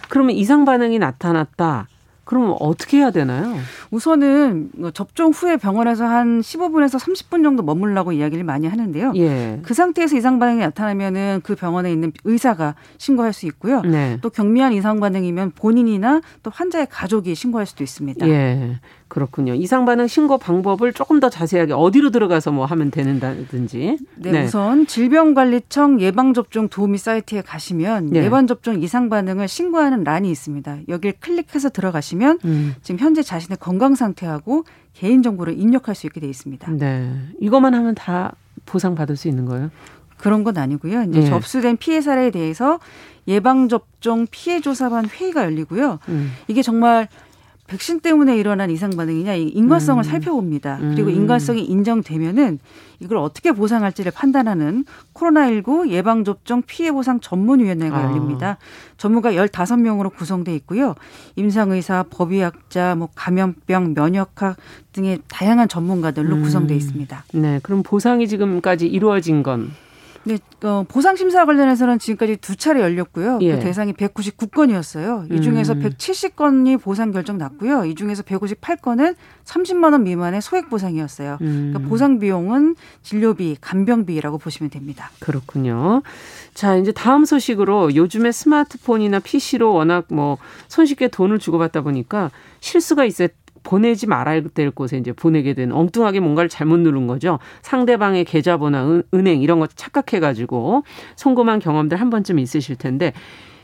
그러면 이상 반응이 나타났다. 그럼 어떻게 해야 되나요? 우선은 뭐 접종 후에 병원에서 한 15분에서 30분 정도 머물라고 이야기를 많이 하는데요. 예. 그 상태에서 이상 반응이 나타나면은 그 병원에 있는 의사가 신고할 수 있고요. 네. 또 경미한 이상 반응이면 본인이나 또 환자의 가족이 신고할 수도 있습니다. 예. 그렇군요. 이상 반응 신고 방법을 조금 더 자세하게 어디로 들어가서 뭐 하면 되는다든지. 네, 네. 우선 질병관리청 예방접종 도우미 사이트에 가시면 네. 예방접종 이상 반응을 신고하는 란이 있습니다. 여기를 클릭해서 들어가시면 음. 지금 현재 자신의 건강 상태하고 개인 정보를 입력할 수 있게 돼 있습니다. 네. 이것만 하면 다 보상 받을 수 있는 거예요? 그런 건 아니고요. 이제 네. 접수된 피해 사례에 대해서 예방접종 피해 조사반 회의가 열리고요. 음. 이게 정말 백신 때문에 일어난 이상 반응이냐 이 인과성을 음. 살펴봅니다. 그리고 음. 인과성이 인정되면은 이걸 어떻게 보상할지를 판단하는 코로나19 예방접종 피해 보상 전문위원회가 아. 열립니다. 전문가 15명으로 구성돼 있고요. 임상의사, 법의학자, 뭐 감염병, 면역학 등의 다양한 전문가들로 음. 구성돼 있습니다. 네, 그럼 보상이 지금까지 이루어진 건 네, 어, 보상 심사 관련해서는 지금까지 두 차례 열렸고요. 그 예. 그 대상이 199건이었어요. 이 중에서 음. 170건이 보상 결정 났고요. 이 중에서 158건은 30만 원 미만의 소액 보상이었어요. 음. 그러니까 보상 비용은 진료비, 간병비라고 보시면 됩니다. 그렇군요. 자, 이제 다음 소식으로 요즘에 스마트폰이나 PC로 워낙 뭐 손쉽게 돈을 주고받다 보니까 실수가 있어요. 보내지 말아야 될 곳에 이제 보내게 되는 엉뚱하게 뭔가를 잘못 누른 거죠. 상대방의 계좌번호, 은행 이런 거 착각해가지고 송금한 경험들 한 번쯤 있으실 텐데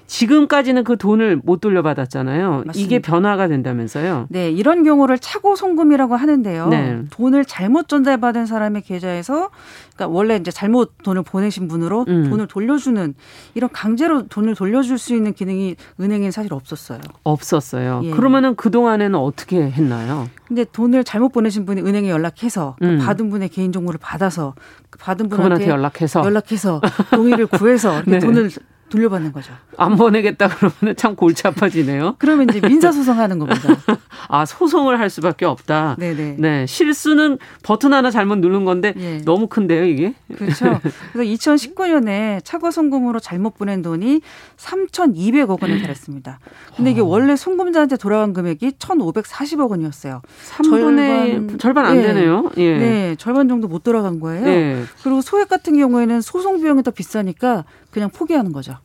지금까지는 그 돈을 못 돌려받았잖아요. 맞습니다. 이게 변화가 된다면서요? 네, 이런 경우를 차고 송금이라고 하는데요. 네. 돈을 잘못 전달받은 사람의 계좌에서 그러니까 원래 이제 잘못 돈을 보내신 분으로 음. 돈을 돌려주는 이런 강제로 돈을 돌려줄 수 있는 기능이 은행엔 사실 없었어요. 없었어요. 예. 그러면은 그 동안에는 어떻게 했나요? 근데 돈을 잘못 보내신 분이 은행에 연락해서 그 음. 받은 분의 개인 정보를 받아서 그 받은 분한테 연락해서 연락해서 동의를 구해서 (laughs) 네. 돈을 돌려받는 거죠. 안 보내겠다 그러면 참 골치 아파지네요. (laughs) 그러면 이제 민사 소송하는 겁니다. (laughs) 아 소송을 할 수밖에 없다. 네네. 네 실수는 버튼 하나 잘못 누른 건데 네. 너무 큰데요 이게. 그렇죠. (laughs) 그래서 2019년에 차고 송금으로 잘못 보낸 돈이 3,200억 원에 달했습니다. 근데 이게 어. 원래 송금자한테 돌아간 금액이 1,540억 원이었어요. 3분의 절반, 절반 안 네. 되네요. 예. 네, 절반 정도 못 돌아간 거예요. 네. 그리고 소액 같은 경우에는 소송 비용이 더 비싸니까 그냥 포기하는 거죠.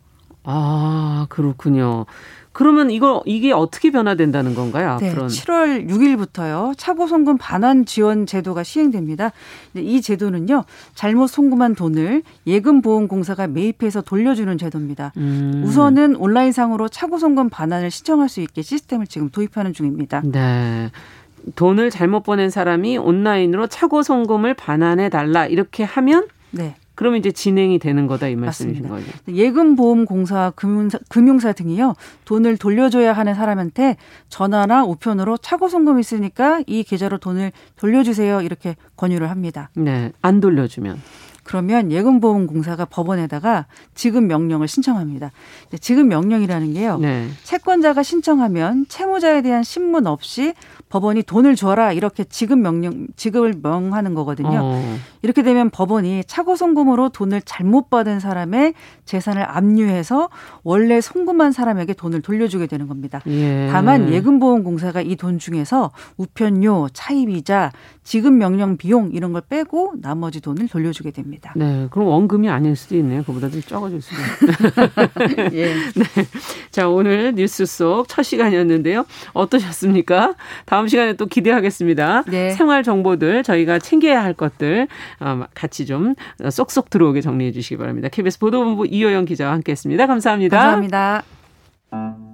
아, 그렇군요. 그러면 이거 이게 어떻게 변화된다는 건가요? 네, 앞으로는? 7월 6일부터요. 차고 송금 반환 지원 제도가 시행됩니다. 이 제도는요. 잘못 송금한 돈을 예금 보험 공사가 매입해서 돌려주는 제도입니다. 음. 우선은 온라인상으로 차고 송금 반환을 신청할 수 있게 시스템을 지금 도입하는 중입니다. 네. 돈을 잘못 보낸 사람이 온라인으로 차고 송금을 반환해 달라 이렇게 하면 네. 그러면 이제 진행이 되는 거다 이 말씀이신 거죠. 예금 보험 공사 금융사, 금융사 등이요 돈을 돌려줘야 하는 사람한테 전화나 우편으로 차고 송금 있으니까 이 계좌로 돈을 돌려주세요 이렇게 권유를 합니다. 네, 안 돌려주면 그러면 예금보험공사가 법원에다가 지급 명령을 신청합니다. 지급 명령이라는 게요. 네. 채권자가 신청하면 채무자에 대한 신문 없이 법원이 돈을 줘라 이렇게 지급 명령 지급을 명하는 거거든요. 어. 이렇게 되면 법원이 차고 송금으로 돈을 잘못 받은 사람의 재산을 압류해서 원래 송금한 사람에게 돈을 돌려주게 되는 겁니다. 예. 다만 예금보험공사가 이 돈 중에서 우편료, 차입이자, 지급 명령 비용 이런 걸 빼고 나머지 돈을 돌려주게 됩니다. 네, 그럼 원금이 아닐 수도 있네요. 그보다 좀 적어질 수도. (laughs) 예. (laughs) 네. 자, 오늘 뉴스 속 첫 시간이었는데요. 어떠셨습니까? 다음 시간에 또 기대하겠습니다. 네. 생활 정보들 저희가 챙겨야 할 것들 어, 같이 좀 쏙쏙 들어오게 정리해 주시기 바랍니다. KBS 보도본부 이호영 기자와 함께했습니다. 감사합니다. 감사합니다.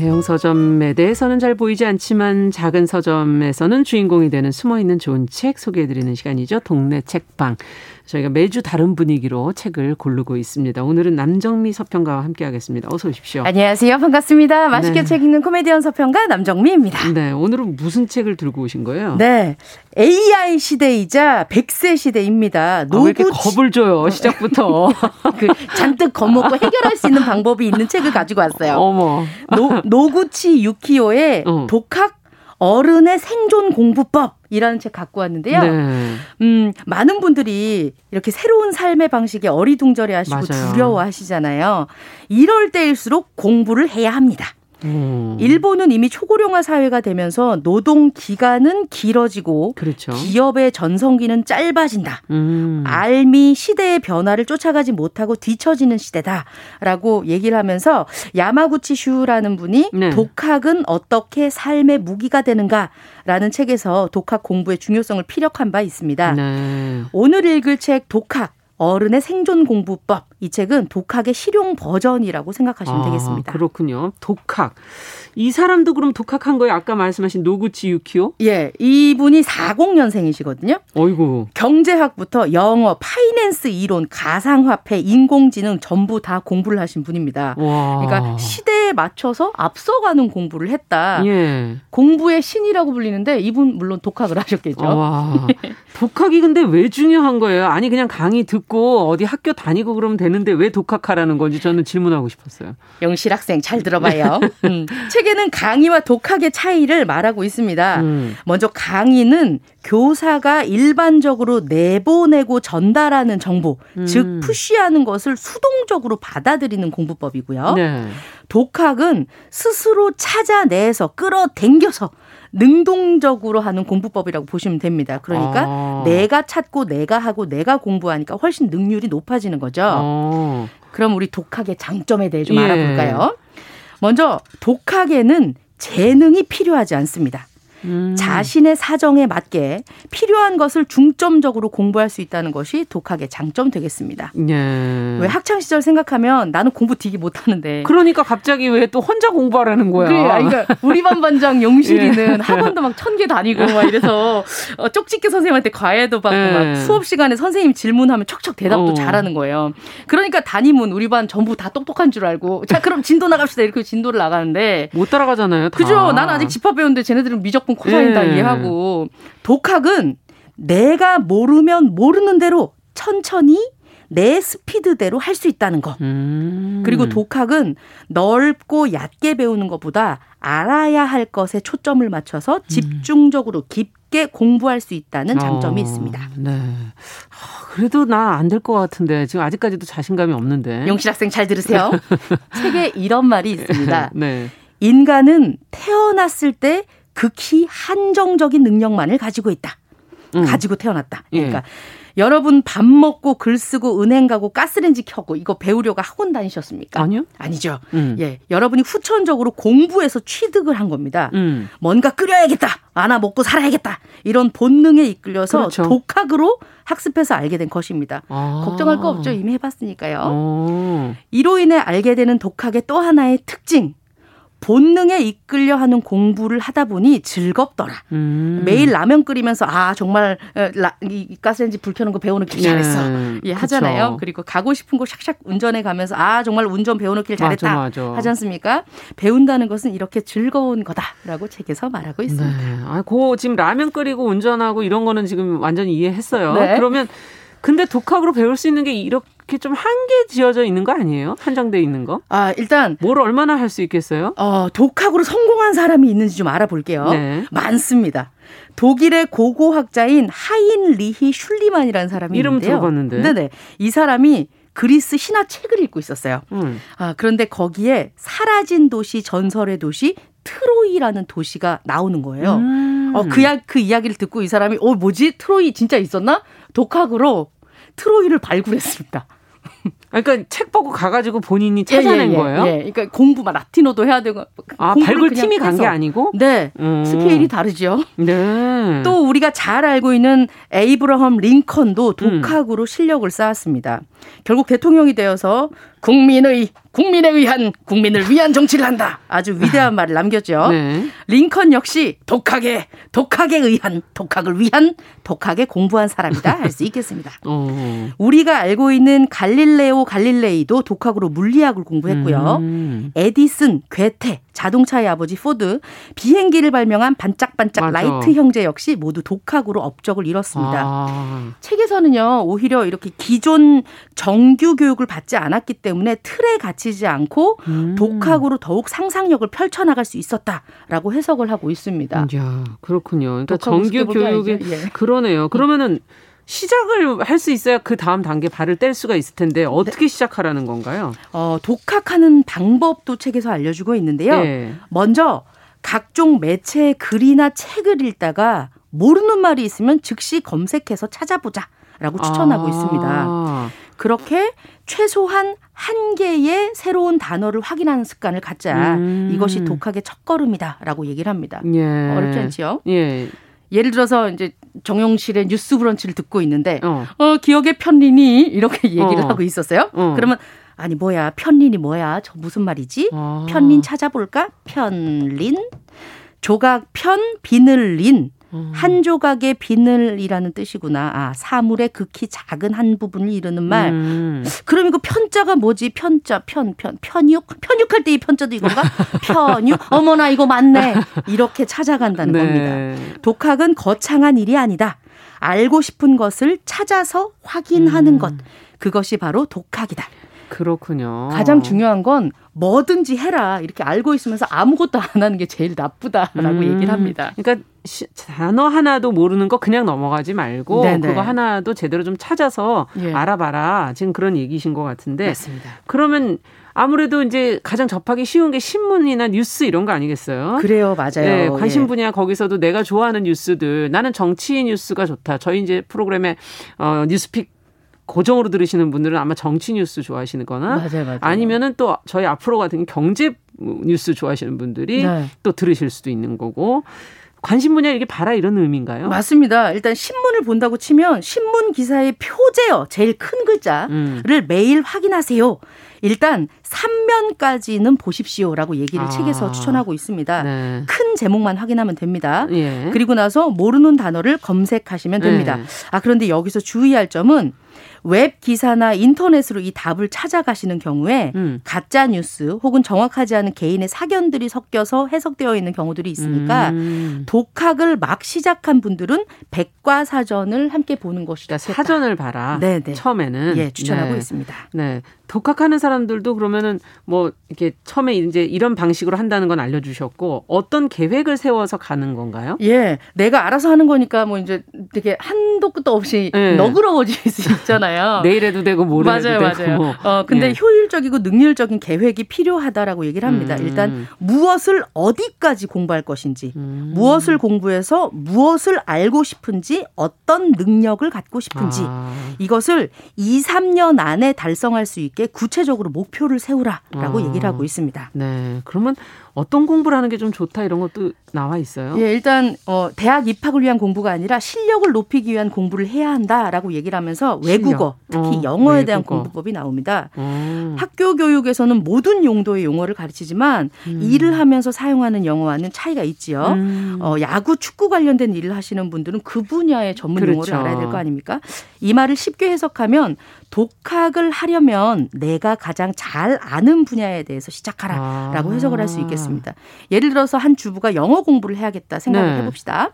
대형 서점에 대해서는 잘 보이지 않지만 작은 서점에서는 주인공이 되는 숨어 있는 좋은 책 소개해 드리는 시간이죠. 동네 책방. 저희가 매주 다른 분위기로 책을 고르고 있습니다. 오늘은 남정미 서평가와 함께하겠습니다. 어서 오십시오. 안녕하세요. 반갑습니다. 맛있게 네. 책 읽는 코미디언 서평가 남정미입니다. 네, 오늘은 무슨 책을 들고 오신 거예요? 네, AI 시대이자 100세 시대입니다. 노구... 아, 왜 이렇게 겁을 줘요 시작부터? (laughs) 그 잔뜩 겁먹고 해결할 수 있는 방법이 있는 책을 가지고 왔어요. (laughs) 어머. 노, 노구치 유키오의 어. 독학 어른의 생존 공부법이라는 책 갖고 왔는데요. 네. 음, 많은 분들이 이렇게 새로운 삶의 방식에 어리둥절해 하시고 맞아요. 두려워 하시잖아요. 이럴 때일수록 공부를 해야 합니다. 음. 일본은 이미 초고령화 사회가 되면서 노동 기간은 길어지고 그렇죠. 기업의 전성기는 짧아진다. 음. 알미 시대의 변화를 쫓아가지 못하고 뒤처지는 시대다라고 얘기를 하면서 야마구치 슈라는 분이 네. 독학은 어떻게 삶의 무기가 되는가라는 책에서 독학 공부의 중요성을 피력한 바 있습니다. 네. 오늘 읽을 책 독학 어른의 생존 공부법 이 책은 독학의 실용 버전이라고 생각하시면 아, 되겠습니다. 그렇군요. 독학. 이 사람도 그럼 독학한 거예요? 아까 말씀하신 노구치 유키오? 예, 이분이 40년생이시거든요. 어이구. 경제학부터 영어, 파이낸스 이론, 가상화폐, 인공지능 전부 다 공부를 하신 분입니다. 와. 그러니까 시대에 맞춰서 앞서가는 공부를 했다. 예. 공부의 신이라고 불리는데 이분 물론 독학을 하셨겠죠. 와. 독학이 근데 왜 중요한 거예요? 아니 그냥 강의 듣고 어디 학교 다니고 그러면 되는 데 왜 독학하라는 건지 저는 질문하고 싶었어요. 영실 학생 잘 들어봐요. (laughs) 음. 책에는 강의와 독학의 차이를 말하고 있습니다. 음. 먼저 강의는 교사가 일반적으로 내보내고 전달하는 정보, 음. 즉 푸시하는 것을 수동적으로 받아들이는 공부법이고요. 네. 독학은 스스로 찾아내서 끌어당겨서 능동적으로 하는 공부법이라고 보시면 됩니다. 그러니까 아. 내가 찾고 내가 하고 내가 공부하니까 훨씬 능률이 높아지는 거죠. 아. 그럼 우리 독학의 장점에 대해 좀 예. 알아볼까요? 먼저 독학에는 재능이 필요하지 않습니다. 음. 자신의 사정에 맞게 필요한 것을 중점적으로 공부할 수 있다는 것이 독학의 장점 되겠습니다. 예. 왜 학창 시절 생각하면 나는 공부 되게 못하는데. 그러니까 갑자기 왜 또 혼자 공부하라는 거야. 그래, 그러니까 우리 반 반장 용실이는 (laughs) 예. 학원도 막 천 개 다니고 막 이래서 어, 쪽집게 선생님한테 과외도 받고 예. 막 수업 시간에 선생님 질문하면 척척 대답도 어. 잘하는 거예요. 그러니까 담임은 우리 반 전부 다 똑똑한 줄 알고 자 그럼 진도 나갑시다 이렇게 진도를 나가는데 못 따라가잖아요. 다. 그죠? 나는 아직 집합 배우는데 쟤네들은 미적 무조건 코사인 다 예. 이해하고 독학은 내가 모르면 모르는 대로 천천히 내 스피드대로 할 수 있다는 거. 음. 그리고 독학은 넓고 얕게 배우는 것보다 알아야 할 것에 초점을 맞춰서 음. 집중적으로 깊게 공부할 수 있다는 장점이 어, 있습니다. 네. 아, 그래도 나 안 될 것 같은데 지금 아직까지도 자신감이 없는데. 영실 학생 잘 들으세요. (laughs) 책에 이런 말이 있습니다. 네. 인간은 태어났을 때 극히 한정적인 능력만을 가지고 있다. 음. 가지고 태어났다. 예. 그러니까 예. 여러분 밥 먹고 글 쓰고 은행 가고 가스렌지 켜고 이거 배우려고 학원 다니셨습니까? 아니요. 아니죠. 음. 예. 여러분이 후천적으로 공부해서 취득을 한 겁니다. 음. 뭔가 끓여야겠다. 하나 먹고 살아야겠다. 이런 본능에 이끌려서 그렇죠. 독학으로 학습해서 알게 된 것입니다. 아. 걱정할 거 없죠. 이미 해봤으니까요. 어. 이로 인해 알게 되는 독학의 또 하나의 특징. 본능에 이끌려 하는 공부를 하다 보니 즐겁더라. 음. 매일 라면 끓이면서 아 정말 라, 이 가스레인지 불 켜는 거 배워놓기 잘했어. 네. 예 하잖아요. 그쵸. 그리고 가고 싶은 곳 샥샥 운전해 가면서 아 정말 운전 배워놓길 잘했다 맞아, 맞아. 하지 않습니까? 배운다는 것은 이렇게 즐거운 거다라고 책에서 말하고 있습니다. 네. 아, 고 지금 라면 끓이고 운전하고 이런 거는 지금 완전히 이해했어요. 네. 그러면 근데 독학으로 배울 수 있는 게 이렇게 좀 한계 지어져 있는 거 아니에요? 한정돼 있는 거? 아, 일단 뭘 얼마나 할 수 있겠어요? 어, 독학으로 성공한 사람이 있는지 좀 알아볼게요. 네. 많습니다. 독일의 고고 학자인 하인 리히 슐리만이라는 사람이 이름 있는데요. 들어봤는데. 네네. 이 사람이 그리스 신화 책을 읽고 있었어요. 음. 아, 그런데 거기에 사라진 도시 전설의 도시 트로이라는 도시가 나오는 거예요. 음. 어, 그, 그 이야기를 듣고 이 사람이 어 뭐지 트로이 진짜 있었나? 독학으로 트로이를 발굴했습니다. 그러니까 책 보고 가가지고 본인이 찾아낸 예, 예, 예. 거예요? 예. 그러니까 공부 막 라틴어도 해야 되고. 아, 발굴 팀이 간 게 아니고? 네. 음. 스케일이 다르죠. 네. 또 우리가 잘 알고 있는 에이브러함 링컨도 독학으로 음. 실력을 쌓았습니다. 결국 대통령이 되어서 국민의 국민에 의한 국민을 위한 정치를 한다. 아주 위대한 말을 남겼죠. (laughs) 네. 링컨 역시 독학의 독학에 의한 독학을 위한 독하게 공부한 사람이다 할 수 있겠습니다. (laughs) 어. 우리가 알고 있는 갈릴레오 갈릴레이도 독학으로 물리학을 공부했고요. 음. 에디슨, 괴테, 자동차의 아버지 포드, 비행기를 발명한 반짝반짝 맞아. 라이트 형제 역시 모두 독학으로 업적을 이뤘습니다. 아. 책에서는요, 오히려 이렇게 기존 정규 교육을 받지 않았기 때문에 틀에 갇히지 않고 음. 독학으로 더욱 상상력을 펼쳐나갈 수 있었다라고 해석을 하고 있습니다. 야, 그렇군요. 그러니까 정규 교육이 예. 그러네요. 그러면은 시작을 할 수 있어야 그 다음 단계 발을 뗄 수가 있을 텐데 어떻게 네. 시작하라는 건가요? 어, 독학하는 방법도 책에서 알려주고 있는데요. 네. 먼저 각종 매체의 글이나 책을 읽다가 모르는 말이 있으면 즉시 검색해서 찾아보자 라고 추천하고 아. 있습니다. 그렇게 최소한 한 개의 새로운 단어를 확인하는 습관을 갖자. 음. 이것이 독학의 첫걸음이다라고 얘기를 합니다. 예. 어렵지 않지요? 예. 예를 들어서 이제 정용실의 뉴스 브런치를 듣고 있는데 어, 어 기억의 편린이 이렇게 얘기를 어. 하고 있었어요. 어. 그러면 아니 뭐야 편린이 뭐야 저 무슨 말이지? 아. 편린 찾아볼까? 편린 조각 편 비늘린 음. 한 조각의 비늘이라는 뜻이구나. 아, 사물의 극히 작은 한 부분을 이루는 말. 음. 그럼 이거 편자가 뭐지? 편자, 편, 편, 편육? 편육할 때 이 편자도 이건가? (laughs) 편육? 어머나, 이거 맞네. 이렇게 찾아간다는 네. 겁니다. 독학은 거창한 일이 아니다. 알고 싶은 것을 찾아서 확인하는 음. 것. 그것이 바로 독학이다. 그렇군요. 가장 중요한 건 뭐든지 해라 이렇게 알고 있으면서 아무것도 안 하는 게 제일 나쁘다라고 음. 얘기를 합니다. 그러니까 시, 단어 하나도 모르는 거 그냥 넘어가지 말고 네네. 그거 하나도 제대로 좀 찾아서 예. 알아봐라. 지금 그런 얘기신 것 같은데. 맞습니다. 그러면 아무래도 이제 가장 접하기 쉬운 게 신문이나 뉴스 이런 거 아니겠어요? 그래요, 맞아요. 네, 관심 예. 분야 거기서도 내가 좋아하는 뉴스들 나는 정치 뉴스가 좋다. 저희 이제 프로그램에 어 뉴스픽 고정으로 들으시는 분들은 아마 정치 뉴스 좋아하시거나 맞아요, 맞아요. 아니면은 또 저희 앞으로 같은 경제 뉴스 좋아하시는 분들이 네. 또 들으실 수도 있는 거고 관심 분야 이게 봐라 이런 의미인가요? 맞습니다. 일단 신문을 본다고 치면 신문 기사의 표제어 제일 큰 글자를 음. 매일 확인하세요. 일단 3면까지는 보십시오라고 얘기를 아. 책에서 추천하고 있습니다. 네. 큰 제목만 확인하면 됩니다. 예. 그리고 나서 모르는 단어를 검색하시면 됩니다. 네. 아 그런데 여기서 주의할 점은 웹 기사나 인터넷으로 이 답을 찾아가시는 경우에 음. 가짜 뉴스 혹은 정확하지 않은 개인의 사견들이 섞여서 해석되어 있는 경우들이 있으니까 음. 독학을 막 시작한 분들은 백과사전을 함께 보는 것이 그러니까. 사전을 봐라. 네네. 처음에는 예 추천하고 네. 있습니다. 네. 독학하는 사람들도 그러면은 뭐 이렇게 처음에 이제 이런 방식으로 한다는 건 알려주셨고 어떤 계획을 세워서 가는 건가요? 예, 내가 알아서 하는 거니까 뭐 이제 되게 한도 끝도 없이 네. 너그러워질 (laughs) 수 있잖아요. 내일 해도 되고 모레 해도 맞아요, 되고. 맞아요. 어, 근데 예. 효율적이고 능률적인 계획이 필요하다라고 얘기를 합니다. 음. 일단 무엇을 어디까지 공부할 것인지, 음. 무엇을 공부해서 무엇을 알고 싶은지, 어떤 능력을 갖고 싶은지 아. 이것을 2, 3년 안에 달성할 수 있게 구체적으로 목표를 세우라라고 아. 얘기를 하고 있습니다. 네. 그러면 어떤 공부를 하는 게 좀 좋다 이런 것도 나와 있어요? 예, 일단 어, 대학 입학을 위한 공부가 아니라 실력을 높이기 위한 공부를 해야 한다라고 얘기를 하면서 실력. 외국어, 특히 어, 영어에 외국어. 대한 공부법이 나옵니다. 어. 학교 교육에서는 모든 용도의 용어를 가르치지만 음. 일을 하면서 사용하는 영어와는 차이가 있지요. 음. 어, 야구, 축구 관련된 일을 하시는 분들은 그 분야의 전문 그렇죠. 용어를 알아야 될 거 아닙니까? 이 말을 쉽게 해석하면 독학을 하려면 내가 가장 잘 아는 분야에 대해서 시작하라라고 아. 해석을 할 수 있겠습니다. 예를 들어서 한 주부가 영어 공부를 해야겠다 생각을 네. 해봅시다.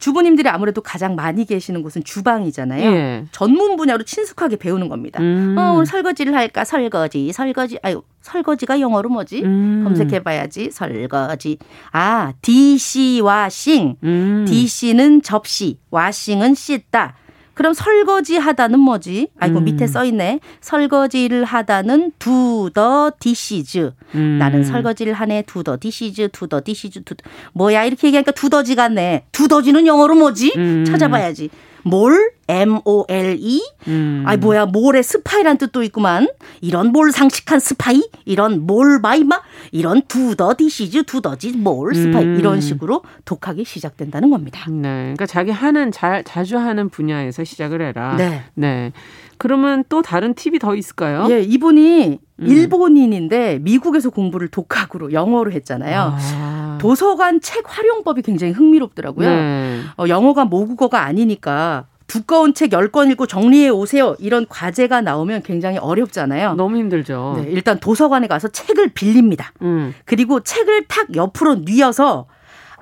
주부님들이 아무래도 가장 많이 계시는 곳은 주방이잖아요. 예. 전문 분야로 친숙하게 배우는 겁니다. 음. 어, 오늘 설거지를 할까? 설거지, 설거지. 아유, 설거지가 영어로 뭐지? 음. 검색해봐야지. 설거지. 아, dish washing. 음. dish는 접시, washing은 씻다. 그럼 설거지 하다는 뭐지? 아이고 음. 밑에 써 있네. 설거지를 하다는 do the dishes. 음. 나는 설거지를 하네. do the dishes, do the dishes, do 뭐야 이렇게 얘기하니까 두더지 같네. 두더지는 영어로 뭐지? 음. 찾아봐야지. mole M-O-L-E? 음. 아이, 뭐야, mole에 스파이란 뜻도 있구만. 이런 몰 상식한 스파이? 이런 몰 마이마? 이런 두더 디시즈, 두더지, mole, 스파이. 음. 이런 식으로 독학이 시작된다는 겁니다. 네. 그러니까 자기 하는, 자, 자주 하는 분야에서 시작을 해라. 네. 네. 그러면 또 다른 팁이 더 있을까요? 예, 이분이 음. 일본인인데 미국에서 공부를 독학으로 영어로 했잖아요. 아. 도서관 책 활용법이 굉장히 흥미롭더라고요. 네. 어, 영어가 모국어가 아니니까 두꺼운 책 10권 읽고 정리해 오세요. 이런 과제가 나오면 굉장히 어렵잖아요. 너무 힘들죠. 네, 일단 도서관에 가서 책을 빌립니다. 음. 그리고 책을 탁 옆으로 뉘어서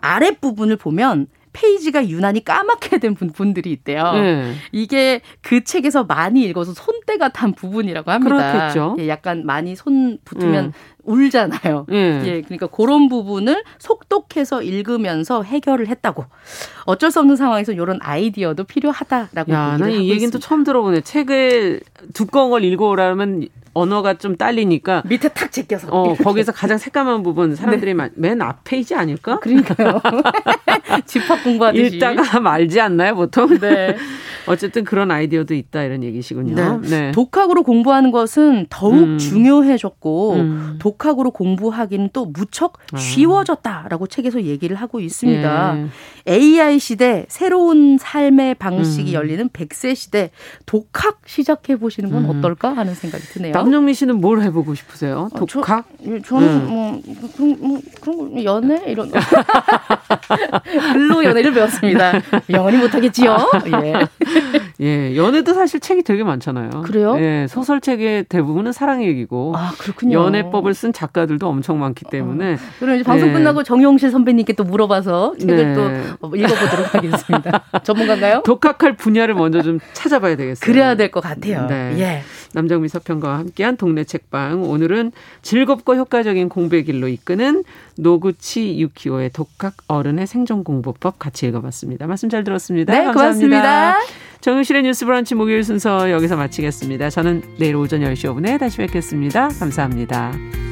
아랫부분을 보면 페이지가 유난히 까맣게 된 분들이 있대요. 네. 이게 그 책에서 많이 읽어서 손때가 탄 부분이라고 합니다. 그렇겠죠. 예, 약간 많이 손 붙으면 음. 울잖아요. 예. 예, 그러니까 그런 부분을 속독해서 읽으면서 해결을 했다고. 어쩔 수 없는 상황에서 이런 아이디어도 필요하다라고 야, 얘기를 하고 이 얘기는 또 처음 들어보네. 책을 두꺼운 걸 읽어오라면 언어가 좀 딸리니까 밑에 탁 제껴서 어 거기서 가장 새까만 부분 사람들이 네. 맨 앞페이지 아닐까? 그러니까요. (laughs) 집합 공부하듯이 읽다가 말지 않나요 보통? 네. (laughs) 어쨌든 그런 아이디어도 있다 이런 얘기시군요. 네. 네. 독학으로 공부하는 것은 더욱 음. 중요해졌고 음. 독학으로 공부하기는 또 무척 아. 쉬워졌다라고 책에서 얘기를 하고 있습니다. 예. AI 시대 새로운 삶의 방식이 음. 열리는 100세 시대 독학 시작해 보시는 건 음. 어떨까 하는 생각이 드네요. 남정미 씨는 뭘 해보고 싶으세요? 독학? 어, 저, 는 음. 뭐 그런 뭐 그런 연애 이런 글로 (laughs) 연애를 배웠습니다. 영원히 못하겠지요. (laughs) 예. 예, 연애도 사실 책이 되게 많잖아요. 그래요? 예, 소설책의 대부분은 사랑의 얘기고. 아, 그렇군요. 연애법을 쓴 작가들도 엄청 많기 때문에. 어. 그럼 이제 방송 예. 끝나고 정용실 선배님께 또 물어봐서 책을 네. 또 읽어보도록 하겠습니다. (laughs) 전문가인가요? 독학할 분야를 먼저 좀 찾아봐야 되겠어요. 그래야 될 것 같아요. 네. 예. 남정미 서평가와 함께한 동네 책방. 오늘은 즐겁고 효과적인 공부의 길로 이끄는 노구치 유키오의 독학 어른의 생존 공부법 같이 읽어봤습니다. 말씀 잘 들었습니다. 네, 감사합니다. 고맙습니다. 정유실의 뉴스 브런치 목요일 순서 여기서 마치겠습니다. 저는 내일 오전 10시 5분에 다시 뵙겠습니다. 감사합니다.